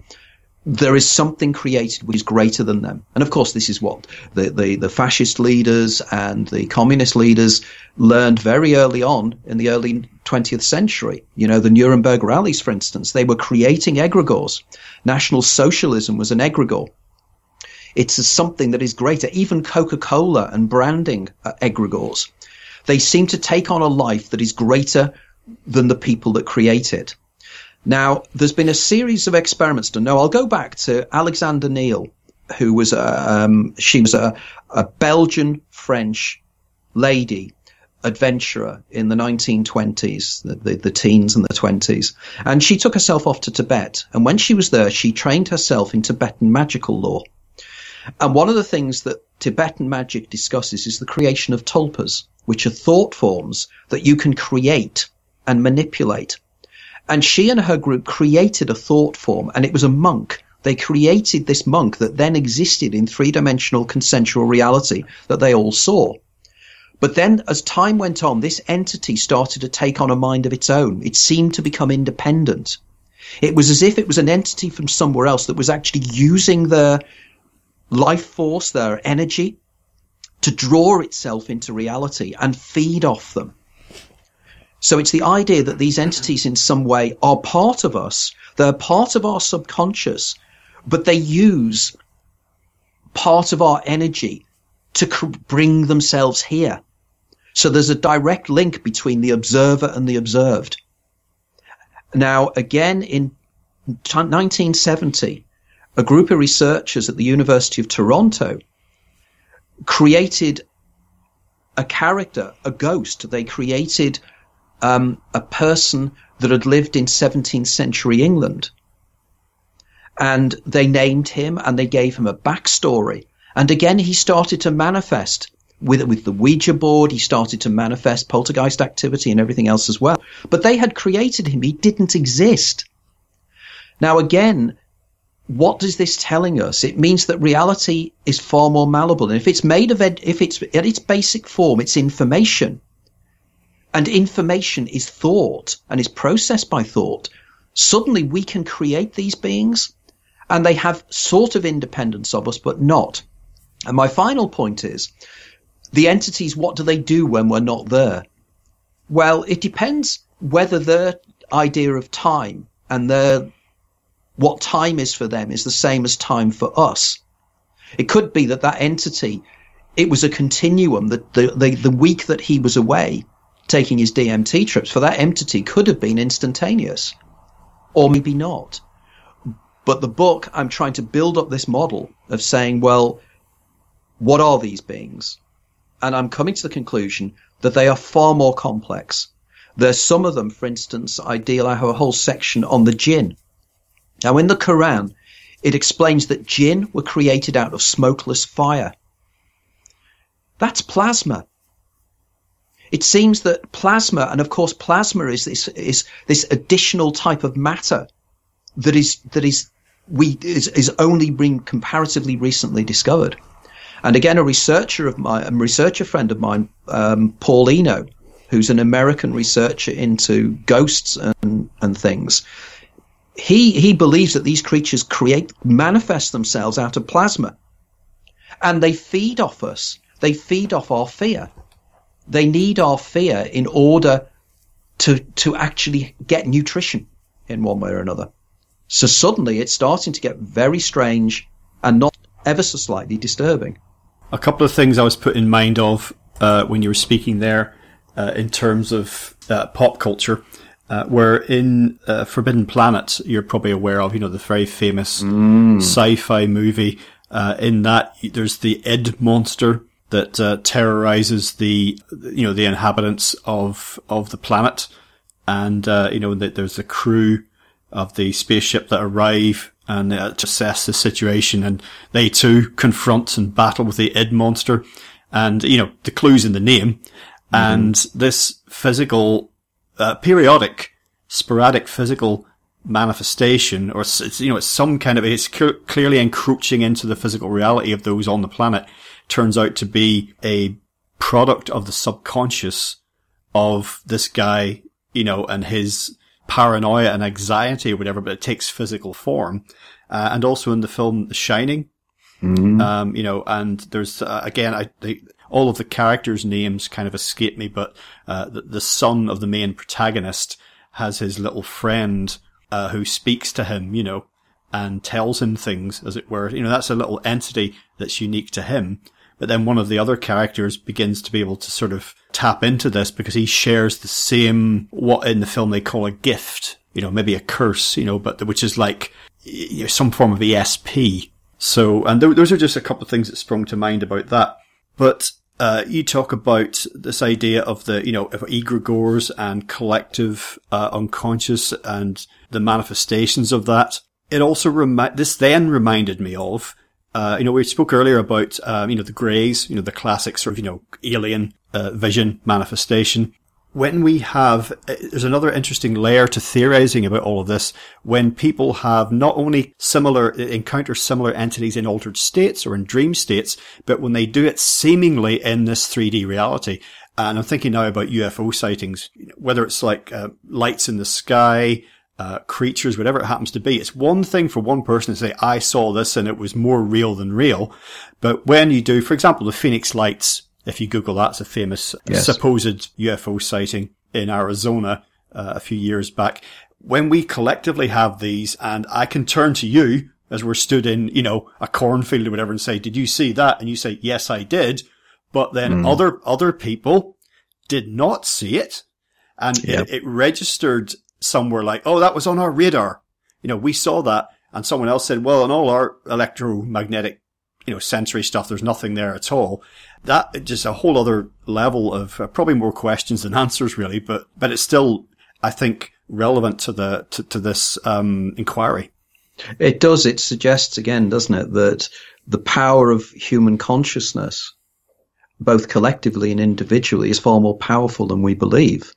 there is something created which is greater than them. And of course, this is what the, the, the, fascist leaders and the communist leaders learned very early on in the early 20th century. You know, the Nuremberg rallies, for instance, they were creating egregores. National Socialism was an egregore. It's something that is greater. Even Coca-Cola and branding are egregores. They seem to take on a life that is greater than the people that create it. Now, there's been a series of experiments done. Now, I'll go back to Alexander Neal, who was a, um, she was a, a Belgian French lady adventurer in the 1920s, the, the, the, teens and the 20s. And she took herself off to Tibet. And when she was there, she trained herself in Tibetan magical law. And one of the things that Tibetan magic discusses is the creation of tulpas, which are thought forms that you can create and manipulate. And she and her group created a thought form, and it was a monk. They created this monk that then existed in three dimensional consensual reality that they all saw. But then, as time went on, this entity started to take on a mind of its own. It seemed to become independent. It was as if it was an entity from somewhere else that was actually using their life force, their energy, to draw itself into reality and feed off them. So it's the idea that these entities in some way are part of us. They're part of our subconscious, but they use part of our energy to bring themselves here. So there's a direct link between the observer and the observed. Now, again, in 1970, a group of researchers at the University of Toronto created a character, a ghost. They created um, a person that had lived in 17th century England. And they named him and they gave him a backstory. And again, he started to manifest with with the Ouija board. He started to manifest poltergeist activity and everything else as well. But they had created him; he didn't exist. Now, again, what is this telling us? It means that reality is far more malleable, and if it's made of ed- if it's at its basic form, it's information and information is thought and is processed by thought, suddenly we can create these beings and they have sort of independence of us, but not. And my final point is the entities, what do they do when we're not there? Well, it depends whether their idea of time and their what time is for them is the same as time for us. It could be that that entity, it was a continuum that the, the, the week that he was away, taking his DMT trips for that entity could have been instantaneous or maybe not. But the book, I'm trying to build up this model of saying, well, what are these beings? And I'm coming to the conclusion that they are far more complex. There's some of them, for instance, I deal, I have a whole section on the jinn. Now, in the Quran, it explains that jinn were created out of smokeless fire. That's plasma. It seems that plasma, and of course plasma is this is this additional type of matter that is that is we is, is only been comparatively recently discovered. And again, a researcher of my a researcher friend of mine, um, who's an American researcher into ghosts and, and things, he he believes that these creatures create manifest themselves out of plasma, and they feed off us. They feed off our fear they need our fear in order to to actually get nutrition in one way or another. So suddenly it's starting to get very strange and not ever so slightly disturbing. A couple of things I was put in mind of uh, when you were speaking there uh, in terms of uh, pop culture. Uh, where in uh, Forbidden Planet, you're probably aware of, you know, the very famous mm. sci-fi movie. Uh, in that, there's the Id monster, that uh, terrorizes the you know the inhabitants of of the planet, and uh, you know that there's a crew of the spaceship that arrive and uh, to assess the situation, and they too confront and battle with the id monster, and you know the clues in the name, mm-hmm. and this physical, uh, periodic, sporadic physical manifestation, or it's, you know, it's some kind of, it's clearly encroaching into the physical reality of those on the planet turns out to be a product of the subconscious of this guy, you know, and his paranoia and anxiety or whatever, but it takes physical form. uh, and also in the film The Shining. Mm-hmm. Um, you know, and there's uh, again, I they, all of the characters' names kind of escape me, but uh, the, the, son of the main protagonist has his little friend uh, who speaks to him, you know, and tells him things, as it were. You know, that's a little entity that's unique to him. But then one of the other characters begins to be able to sort of tap into this because he shares the same, what in the film they call a gift, you know, maybe a curse, you know, but which is like you know, some form of ESP. So, and th- those are just a couple of things that sprung to mind about that. But uh, you talk about this idea of the, you know, of egregores and collective uh, unconscious and the manifestations of that. It also remi- this then reminded me of uh, you know, we spoke earlier about, um, you know, the greys, you know, the classic sort of, you know, alien uh, vision manifestation. When we have, uh, there's another interesting layer to theorizing about all of this. When people have not only similar, encounter similar entities in altered states or in dream states, but when they do it seemingly in this 3D reality. And I'm thinking now about UFO sightings, whether it's like uh, lights in the sky, uh, creatures, whatever it happens to be. It's one thing for one person to say, I saw this and it was more real than real. But when you do, for example, the Phoenix Lights, if you Google that, it's a famous yes. supposed UFO sighting in Arizona uh, a few years back. When we collectively have these and I can turn to you as we're stood in, you know, a cornfield or whatever and say, did you see that? And you say, yes, I did. But then mm. other, other people did not see it. And yep. it, it registered somewhere like, oh, that was on our radar. You know, we saw that. And someone else said, well, in all our electromagnetic, you know, sensory stuff, there's nothing there at all. That just a whole other level of uh, probably more questions than answers, really. But, but it's still, I think, relevant to the, to, to this, um, inquiry. It does. It suggests again, doesn't it, that the power of human consciousness, both collectively and individually, is far more powerful than we believe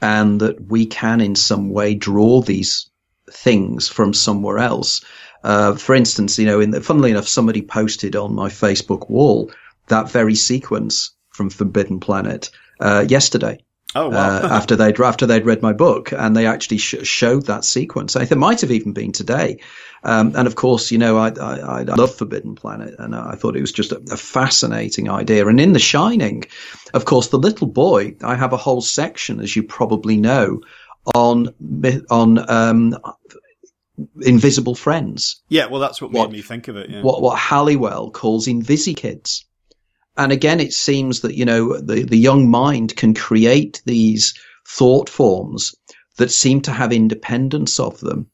and that we can in some way draw these things from somewhere else. Uh, for instance, you know, in the, funnily enough, somebody posted on my Facebook wall that very sequence from Forbidden Planet uh, yesterday. Oh wow! uh, after they'd after they'd read my book, and they actually sh- showed that sequence. I think it might have even been today. Um, and of course, you know, I, I, I, love Forbidden Planet, and I thought it was just a, a, fascinating idea. And in The Shining, of course, the little boy. I have a whole section, as you probably know, on on um, invisible friends. Yeah, well, that's what, what made me think of it. Yeah. What what Halliwell calls invisikids. And again, it seems that, you know, the, the young mind can create these thought forms that seem to have independence of them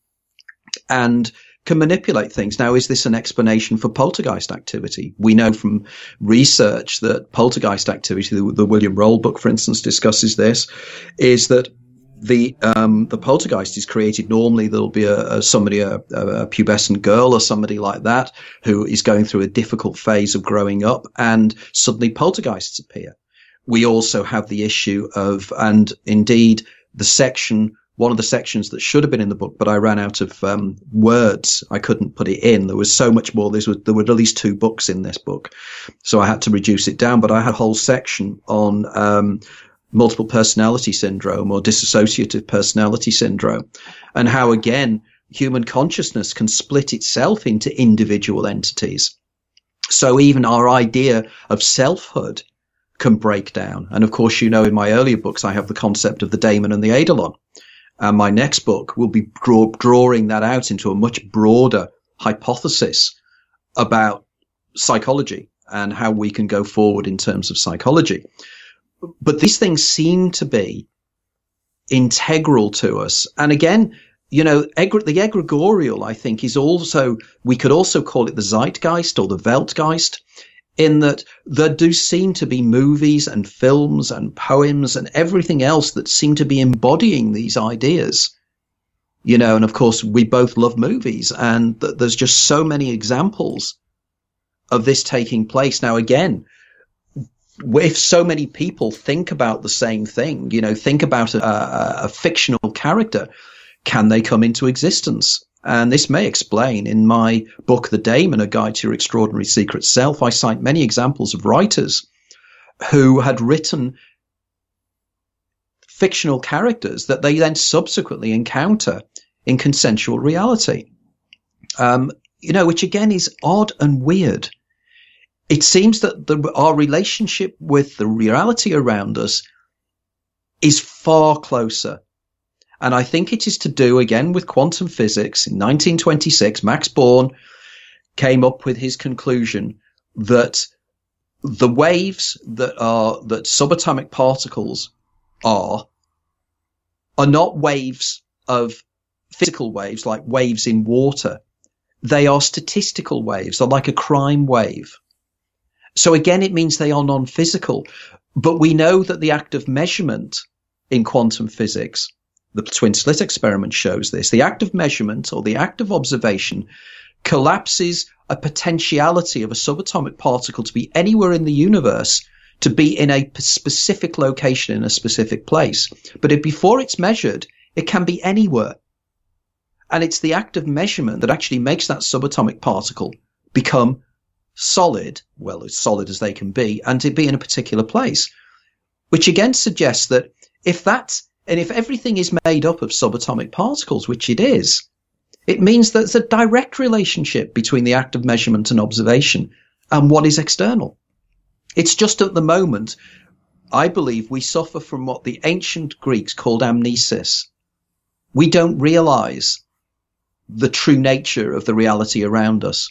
and can manipulate things. Now, is this an explanation for poltergeist activity? We know from research that poltergeist activity, the, the William Roll book, for instance, discusses this, is that the um, the poltergeist is created, normally there'll be a, a somebody a, a, pubescent girl or somebody like that who is going through a difficult phase of growing up, and suddenly poltergeists appear. We also have the issue of, and indeed the section. One of the sections that should have been in the book, but I ran out of um, words. I couldn't put it in. There was so much more. Was, there were at least two books in this book, so I had to reduce it down. But I had a whole section on um, multiple personality syndrome or dissociative personality syndrome, and how again human consciousness can split itself into individual entities. So even our idea of selfhood can break down. And of course, you know, in my earlier books, I have the concept of the daemon and the eidolon. And my next book will be draw, drawing that out into a much broader hypothesis about psychology and how we can go forward in terms of psychology but these things seem to be integral to us. And again, you know, the egregorial, I think, is also, we could also call it the zeitgeist or the Weltgeist, in that there do seem to be movies and films and poems and everything else that seem to be embodying these ideas. You know, and of course, we both love movies, and th- there's just so many examples of this taking place. Now, again, if so many people think about the same thing, you know, think about a, a, a, fictional character, can they come into existence? And this may explain in my book, The Daemon, A Guide to Your Extraordinary Secret Self, I cite many examples of writers who had written fictional characters that they then subsequently encounter in consensual reality. Um, you know, which again is odd and weird. It seems that the, our relationship with the reality around us is far closer. And I think it is to do again with quantum physics. In 1926, Max Born came up with his conclusion that the waves that are that subatomic particles are are not waves of physical waves like waves in water. They are statistical waves. They're like a crime wave. So again, it means they are non-physical, but we know that the act of measurement in quantum physics, the twin slit experiment shows this, the act of measurement or the act of observation collapses a potentiality of a subatomic particle to be anywhere in the universe to be in a specific location in a specific place. But if before it's measured, it can be anywhere. And it's the act of measurement that actually makes that subatomic particle become solid, well, as solid as they can be, and to be in a particular place. Which again suggests that if that's, and if everything is made up of subatomic particles, which it is, it means that there's a direct relationship between the act of measurement and observation and what is external. It's just at the moment, I believe we suffer from what the ancient Greeks called amnesis. We don't realize the true nature of the reality around us.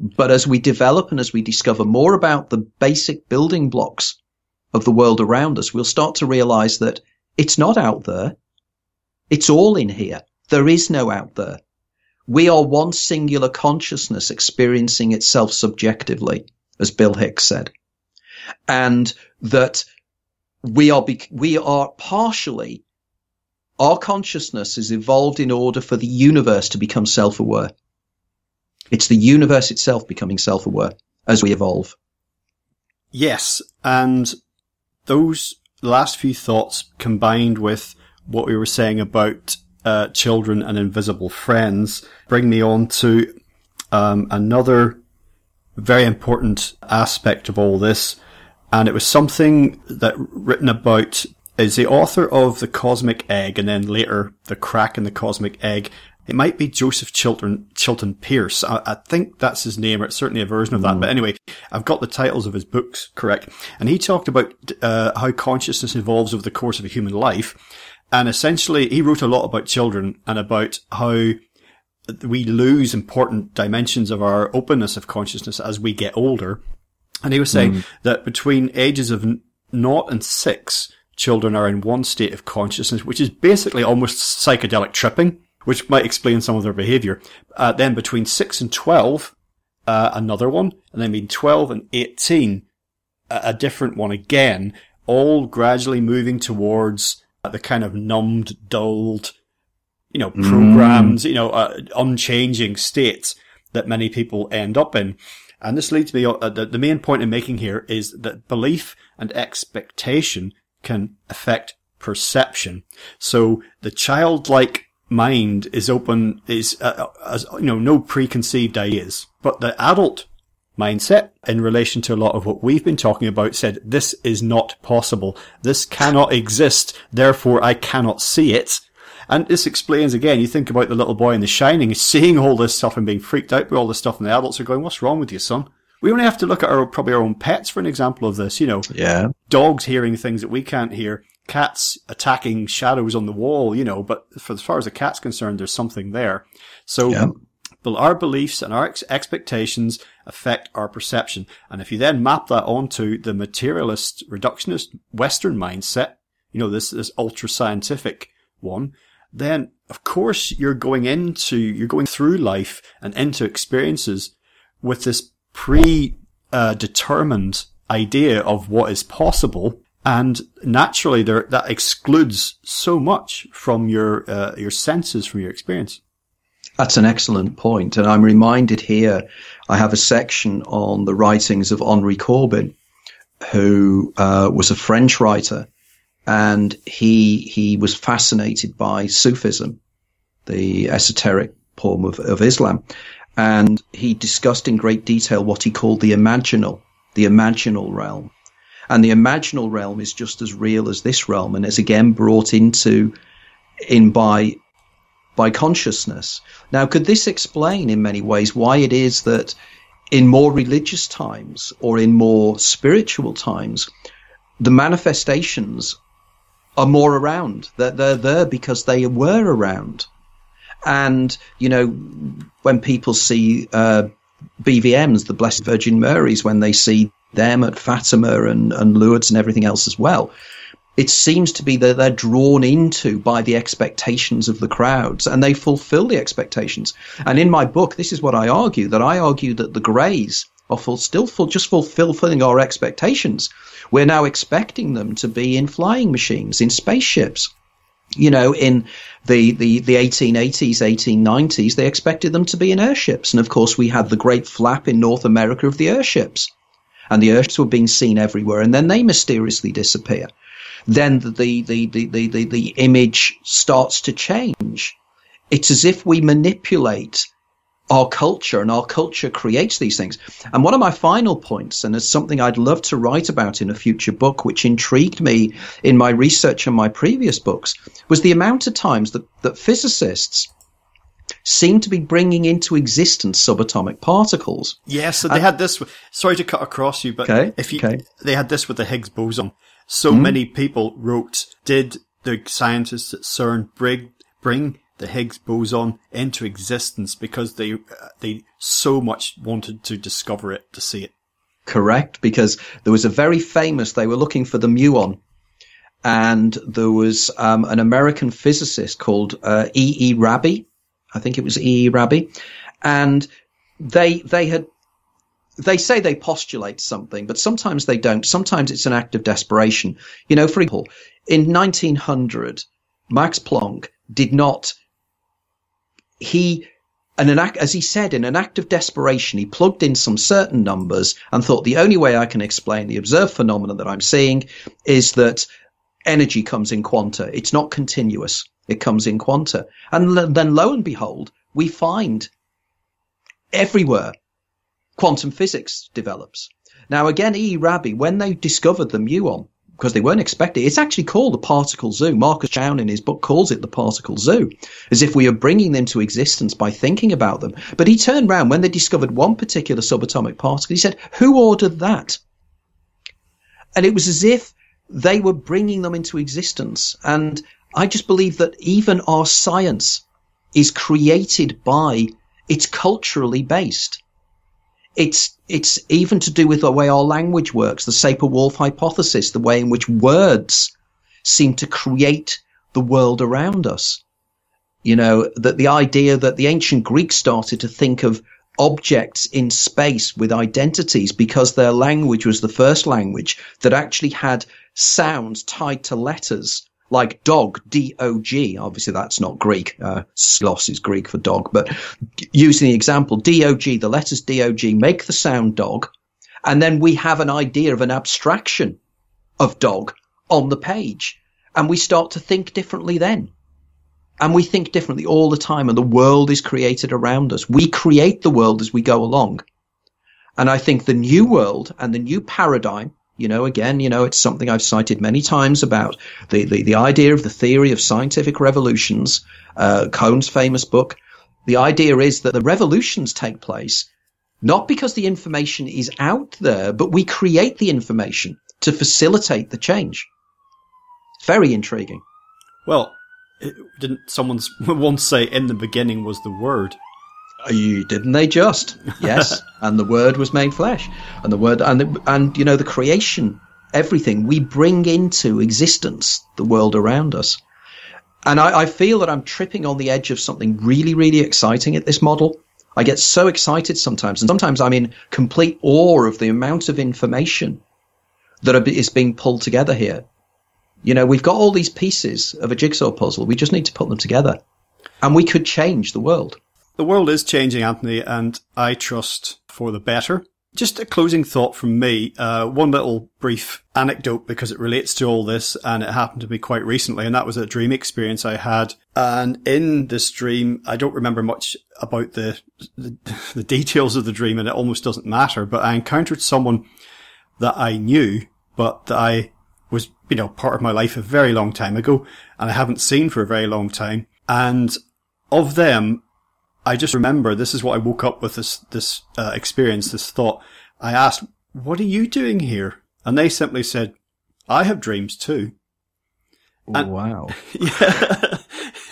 But as we develop and as we discover more about the basic building blocks of the world around us, we'll start to realize that it's not out there. It's all in here. There is no out there. We are one singular consciousness experiencing itself subjectively, as Bill Hicks said. And that we are, we are partially, our consciousness is evolved in order for the universe to become self-aware. It's the universe itself becoming self-aware as we evolve. Yes. And those last few thoughts combined with what we were saying about uh, children and invisible friends bring me on to um, another very important aspect of all this. And it was something that written about is the author of The Cosmic Egg and then later The Crack in the Cosmic Egg. It might be Joseph Chilton, Chilton Pearce. I, I think that's his name, or it's certainly a version of that. Mm. But anyway, I've got the titles of his books correct. And he talked about uh, how consciousness evolves over the course of a human life. And essentially, he wrote a lot about children and about how we lose important dimensions of our openness of consciousness as we get older. And he was saying mm. that between ages of naught and six, children are in one state of consciousness, which is basically almost psychedelic tripping, which might explain some of their behavior. Uh, then between six and 12, uh, another one. And then between 12 and 18, a, a different one again, all gradually moving towards the kind of numbed, dulled, you know, programmed, mm. you know, uh, unchanging states that many people end up in. And this leads me, uh, the, the main point I'm making here is that belief and expectation can affect perception. So the childlike mind is open, is, uh, uh as, you know, no preconceived ideas. But the adult mindset in relation to a lot of what we've been talking about said this is not possible. This cannot exist. Therefore, I cannot see it. And this explains again, you think about the little boy in The Shining seeing all this stuff and being freaked out by all this stuff and the adults are going, what's wrong with you, son? We only have to look at our, probably our own pets for an example of this, you know. Yeah. Dogs hearing things that we can't hear, cats attacking shadows on the wall, you know, but for as far as the cat's concerned, there's something there. So, yeah. our beliefs and our ex- expectations affect our perception. And if you then map that onto the materialist, reductionist Western mindset, you know, this, this ultra scientific one, then of course you're going into, you're going through life and into experiences with this pre-determined uh, idea of what is possible. And naturally there, that excludes so much from your, uh, your senses, from your experience. That's an excellent point. And I'm reminded here, I have a section on the writings of Henri Corbin, who uh, was a French writer. And he, he was fascinated by Sufism, the esoteric form of, of Islam. And he discussed in great detail what he called the imaginal, the imaginal realm. And the imaginal realm is just as real as this realm and is again brought into in by by consciousness. Now, could this explain in many ways why it is that in more religious times or in more spiritual times, the manifestations are more around. They're, they're there because they were around. And, you know, when people see uh, BVMs, the Blessed Virgin Marys, when they see them at Fatima and, and Lourdes and everything else as well, it seems to be that they're drawn into by the expectations of the crowds and they fulfill the expectations. And in my book, this is what I argue that I argue that the greys are full, still full, just fulfilling our expectations. We're now expecting them to be in flying machines, in spaceships. You know, in the, the, the 1880s, 1890s, they expected them to be in airships. And of course, we had the great flap in North America of the airships. And the airships were being seen everywhere, and then they mysteriously disappear then the, the, the, the, the, the image starts to change. It's as if we manipulate our culture and our culture creates these things. And one of my final points, and it's something I'd love to write about in a future book, which intrigued me in my research and my previous books, was the amount of times that, that physicists seem to be bringing into existence subatomic particles. Yes, so they had this. Sorry to cut across you, but okay, if you okay. they had this with the Higgs boson, so mm-hmm. many people wrote, did the scientists at CERN bring, bring the Higgs boson into existence because they, uh, they so much wanted to discover it, to see it? Correct, because there was a very famous, they were looking for the muon, and there was um, an American physicist called uh, E. E. Rabi. I think it was E. Rabi. And they, they had they say they postulate something, but sometimes they don't. Sometimes it's an act of desperation. You know, for example, in 1900, Max Planck did not, he, and an act, as he said, in an act of desperation, he plugged in some certain numbers and thought the only way I can explain the observed phenomenon that I'm seeing is that energy comes in quanta. It's not continuous. It comes in quanta. And then lo and behold, we find everywhere quantum physics develops. Now, again, E. Rabi, when they discovered the muon, because they weren't expecting it's actually called the particle zoo. Marcus Chown in his book calls it the particle zoo, as if we are bringing them to existence by thinking about them. But he turned around when they discovered one particular subatomic particle, he said, Who ordered that? And it was as if they were bringing them into existence. And I just believe that even our science is created by, it's culturally based. It's it's even to do with the way our language works, the Sapir-Whorf hypothesis, the way in which words seem to create the world around us. You know, that the idea that the ancient Greeks started to think of objects in space with identities because their language was the first language that actually had sounds tied to letters like dog, D-O-G. Obviously, that's not Greek. Uh, Slos is Greek for dog, but using the example, D-O-G, the letters D-O-G make the sound dog. And then we have an idea of an abstraction of dog on the page. And we start to think differently then. And we think differently all the time. And the world is created around us. We create the world as we go along. And I think the new world and the new paradigm you know, again, you know, it's something I've cited many times about the, the, the idea of the theory of scientific revolutions, uh, Kuhn's famous book. The idea is that the revolutions take place not because the information is out there, but we create the information to facilitate the change. Very intriguing. Well, didn't someone once say in the beginning was the word? You didn't they just? Yes, and the Word was made flesh, and the Word and the, and you know the creation, everything we bring into existence, the world around us. And I, I feel that I'm tripping on the edge of something really, really exciting at this model. I get so excited sometimes, and sometimes I'm in complete awe of the amount of information that is being pulled together here. You know, we've got all these pieces of a jigsaw puzzle. We just need to put them together, and we could change the world. The world is changing, Anthony, and I trust for the better. Just a closing thought from me. Uh, one little brief anecdote because it relates to all this and it happened to me quite recently. And that was a dream experience I had. And in this dream, I don't remember much about the, the, the details of the dream and it almost doesn't matter, but I encountered someone that I knew, but that I was, you know, part of my life a very long time ago and I haven't seen for a very long time. And of them, I just remember this is what I woke up with this, this uh, experience, this thought. I asked, what are you doing here? And they simply said, I have dreams too. And, wow. Yeah.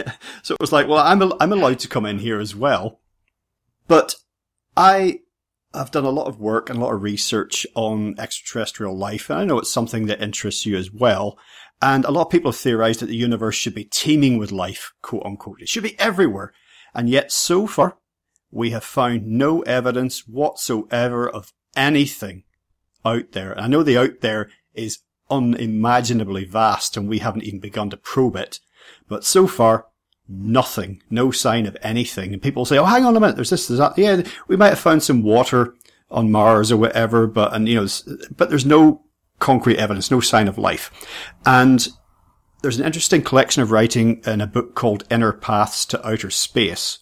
so it was like, well, I'm, I'm allowed to come in here as well. But I have done a lot of work and a lot of research on extraterrestrial life. And I know it's something that interests you as well. And a lot of people have theorized that the universe should be teeming with life, quote unquote. It should be everywhere. And yet so far, we have found no evidence whatsoever of anything out there. I know the out there is unimaginably vast and we haven't even begun to probe it. But so far, nothing, no sign of anything. And people say, oh, hang on a minute, there's this, there's that. Yeah, we might have found some water on Mars or whatever, but, and you know, but there's no concrete evidence, no sign of life. And there's an interesting collection of writing in a book called Inner Paths to Outer Space.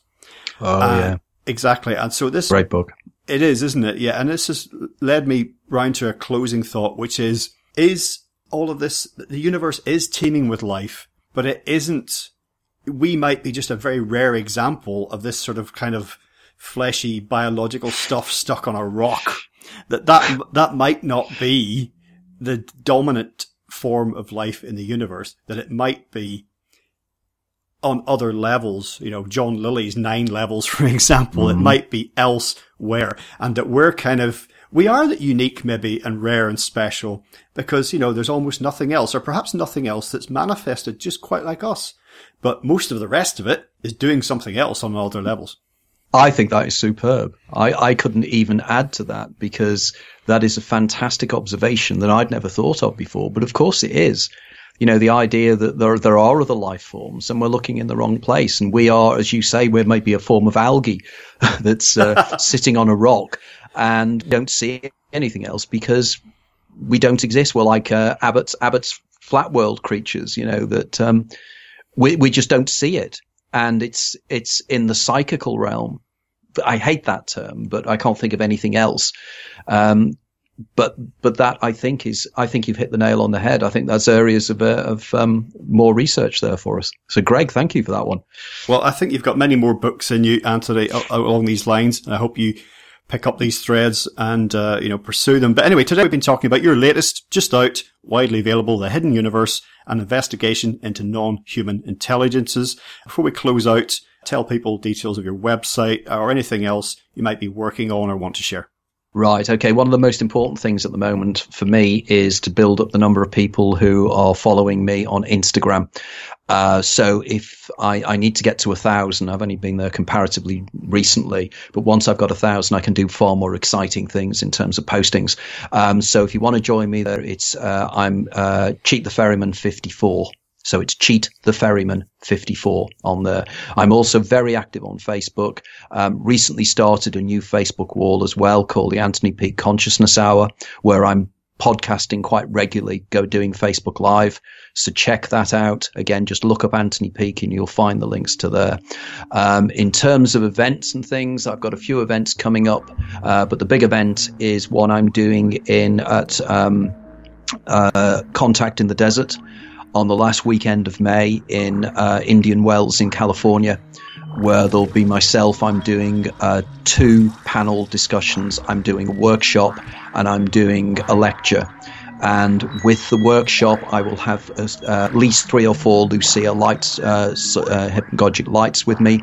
Oh, uh, yeah. Exactly. And so this. Great book. It is, isn't it? Yeah. And this has led me round to a closing thought, which is, is all of this, the universe is teeming with life, but it isn't, we might be just a very rare example of this sort of kind of fleshy biological stuff stuck on a rock. That, that, that might not be the dominant form of life in the universe, that it might be on other levels, you know, John Lilly's nine levels, for example, mm-hmm. it might be elsewhere and that we're kind of, we are that unique maybe and rare and special because, you know, there's almost nothing else or perhaps nothing else that's manifested just quite like us. But most of the rest of it is doing something else on other levels. I think that is superb. I, I couldn't even add to that because that is a fantastic observation that I'd never thought of before. But of course it is. You know, the idea that there, there are other life forms and we're looking in the wrong place. And we are, as you say, we're maybe a form of algae that's uh, sitting on a rock and don't see anything else because we don't exist. We're like uh, Abbott's, Abbott's flat world creatures, you know, that um, we, we just don't see it and it's it's in the psychical realm. I hate that term, but I can't think of anything else. Um, but but that I think is I think you've hit the nail on the head. I think that's areas of uh, of um, more research there for us. So, Greg, thank you for that one. Well, I think you've got many more books in you, Anthony, along these lines. I hope you pick up these threads and uh, you know pursue them. But anyway, today we've been talking about your latest, just out, widely available, The Hidden Universe, an investigation into non-human intelligences. Before we close out, tell people details of your website or anything else you might be working on or want to share. Right. Okay. One of the most important things at the moment for me is to build up the number of people who are following me on Instagram. Uh, so if I, I, need to get to a thousand, I've only been there comparatively recently, but once I've got a thousand, I can do far more exciting things in terms of postings. Um, so if you want to join me there, it's uh, I'm uh, Cheat the Ferryman 54. So it's Cheat the Ferryman 54 on there. I'm also very active on Facebook. Um, recently started a new Facebook wall as well called the Anthony Peake Consciousness Hour, where I'm podcasting quite regularly, go doing Facebook Live. So check that out. Again, just look up Anthony Peake and you'll find the links to there. Um, in terms of events and things, I've got a few events coming up, uh, but the big event is one I'm doing in at um, uh, Contact in the Desert on the last weekend of May in uh, Indian Wells in California, where there'll be myself. I'm doing uh, two panel discussions, I'm doing a workshop, and I'm doing a lecture. And with the workshop, I will have uh, at least three or four Lucia lights, uh, uh, hypnagogic lights with me.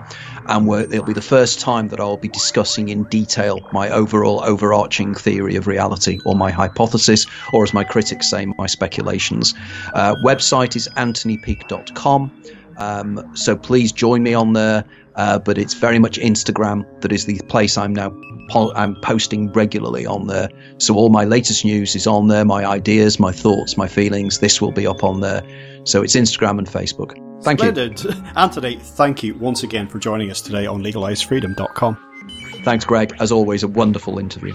And it'll be the first time that I'll be discussing in detail my overall overarching theory of reality, or my hypothesis, or as my critics say, my speculations. Uh, website is anthonypeake.com. Um, so please join me on there. Uh, but it's very much Instagram that is the place I'm now po- I'm posting regularly on there. So all my latest news is on there. My ideas, my thoughts, my feelings. This will be up on there. So it's Instagram and Facebook. Thank Splendid. you, Anthony. Thank you once again for joining us today on LegalizeFreedom.com. Thanks, Greg. As always, a wonderful interview.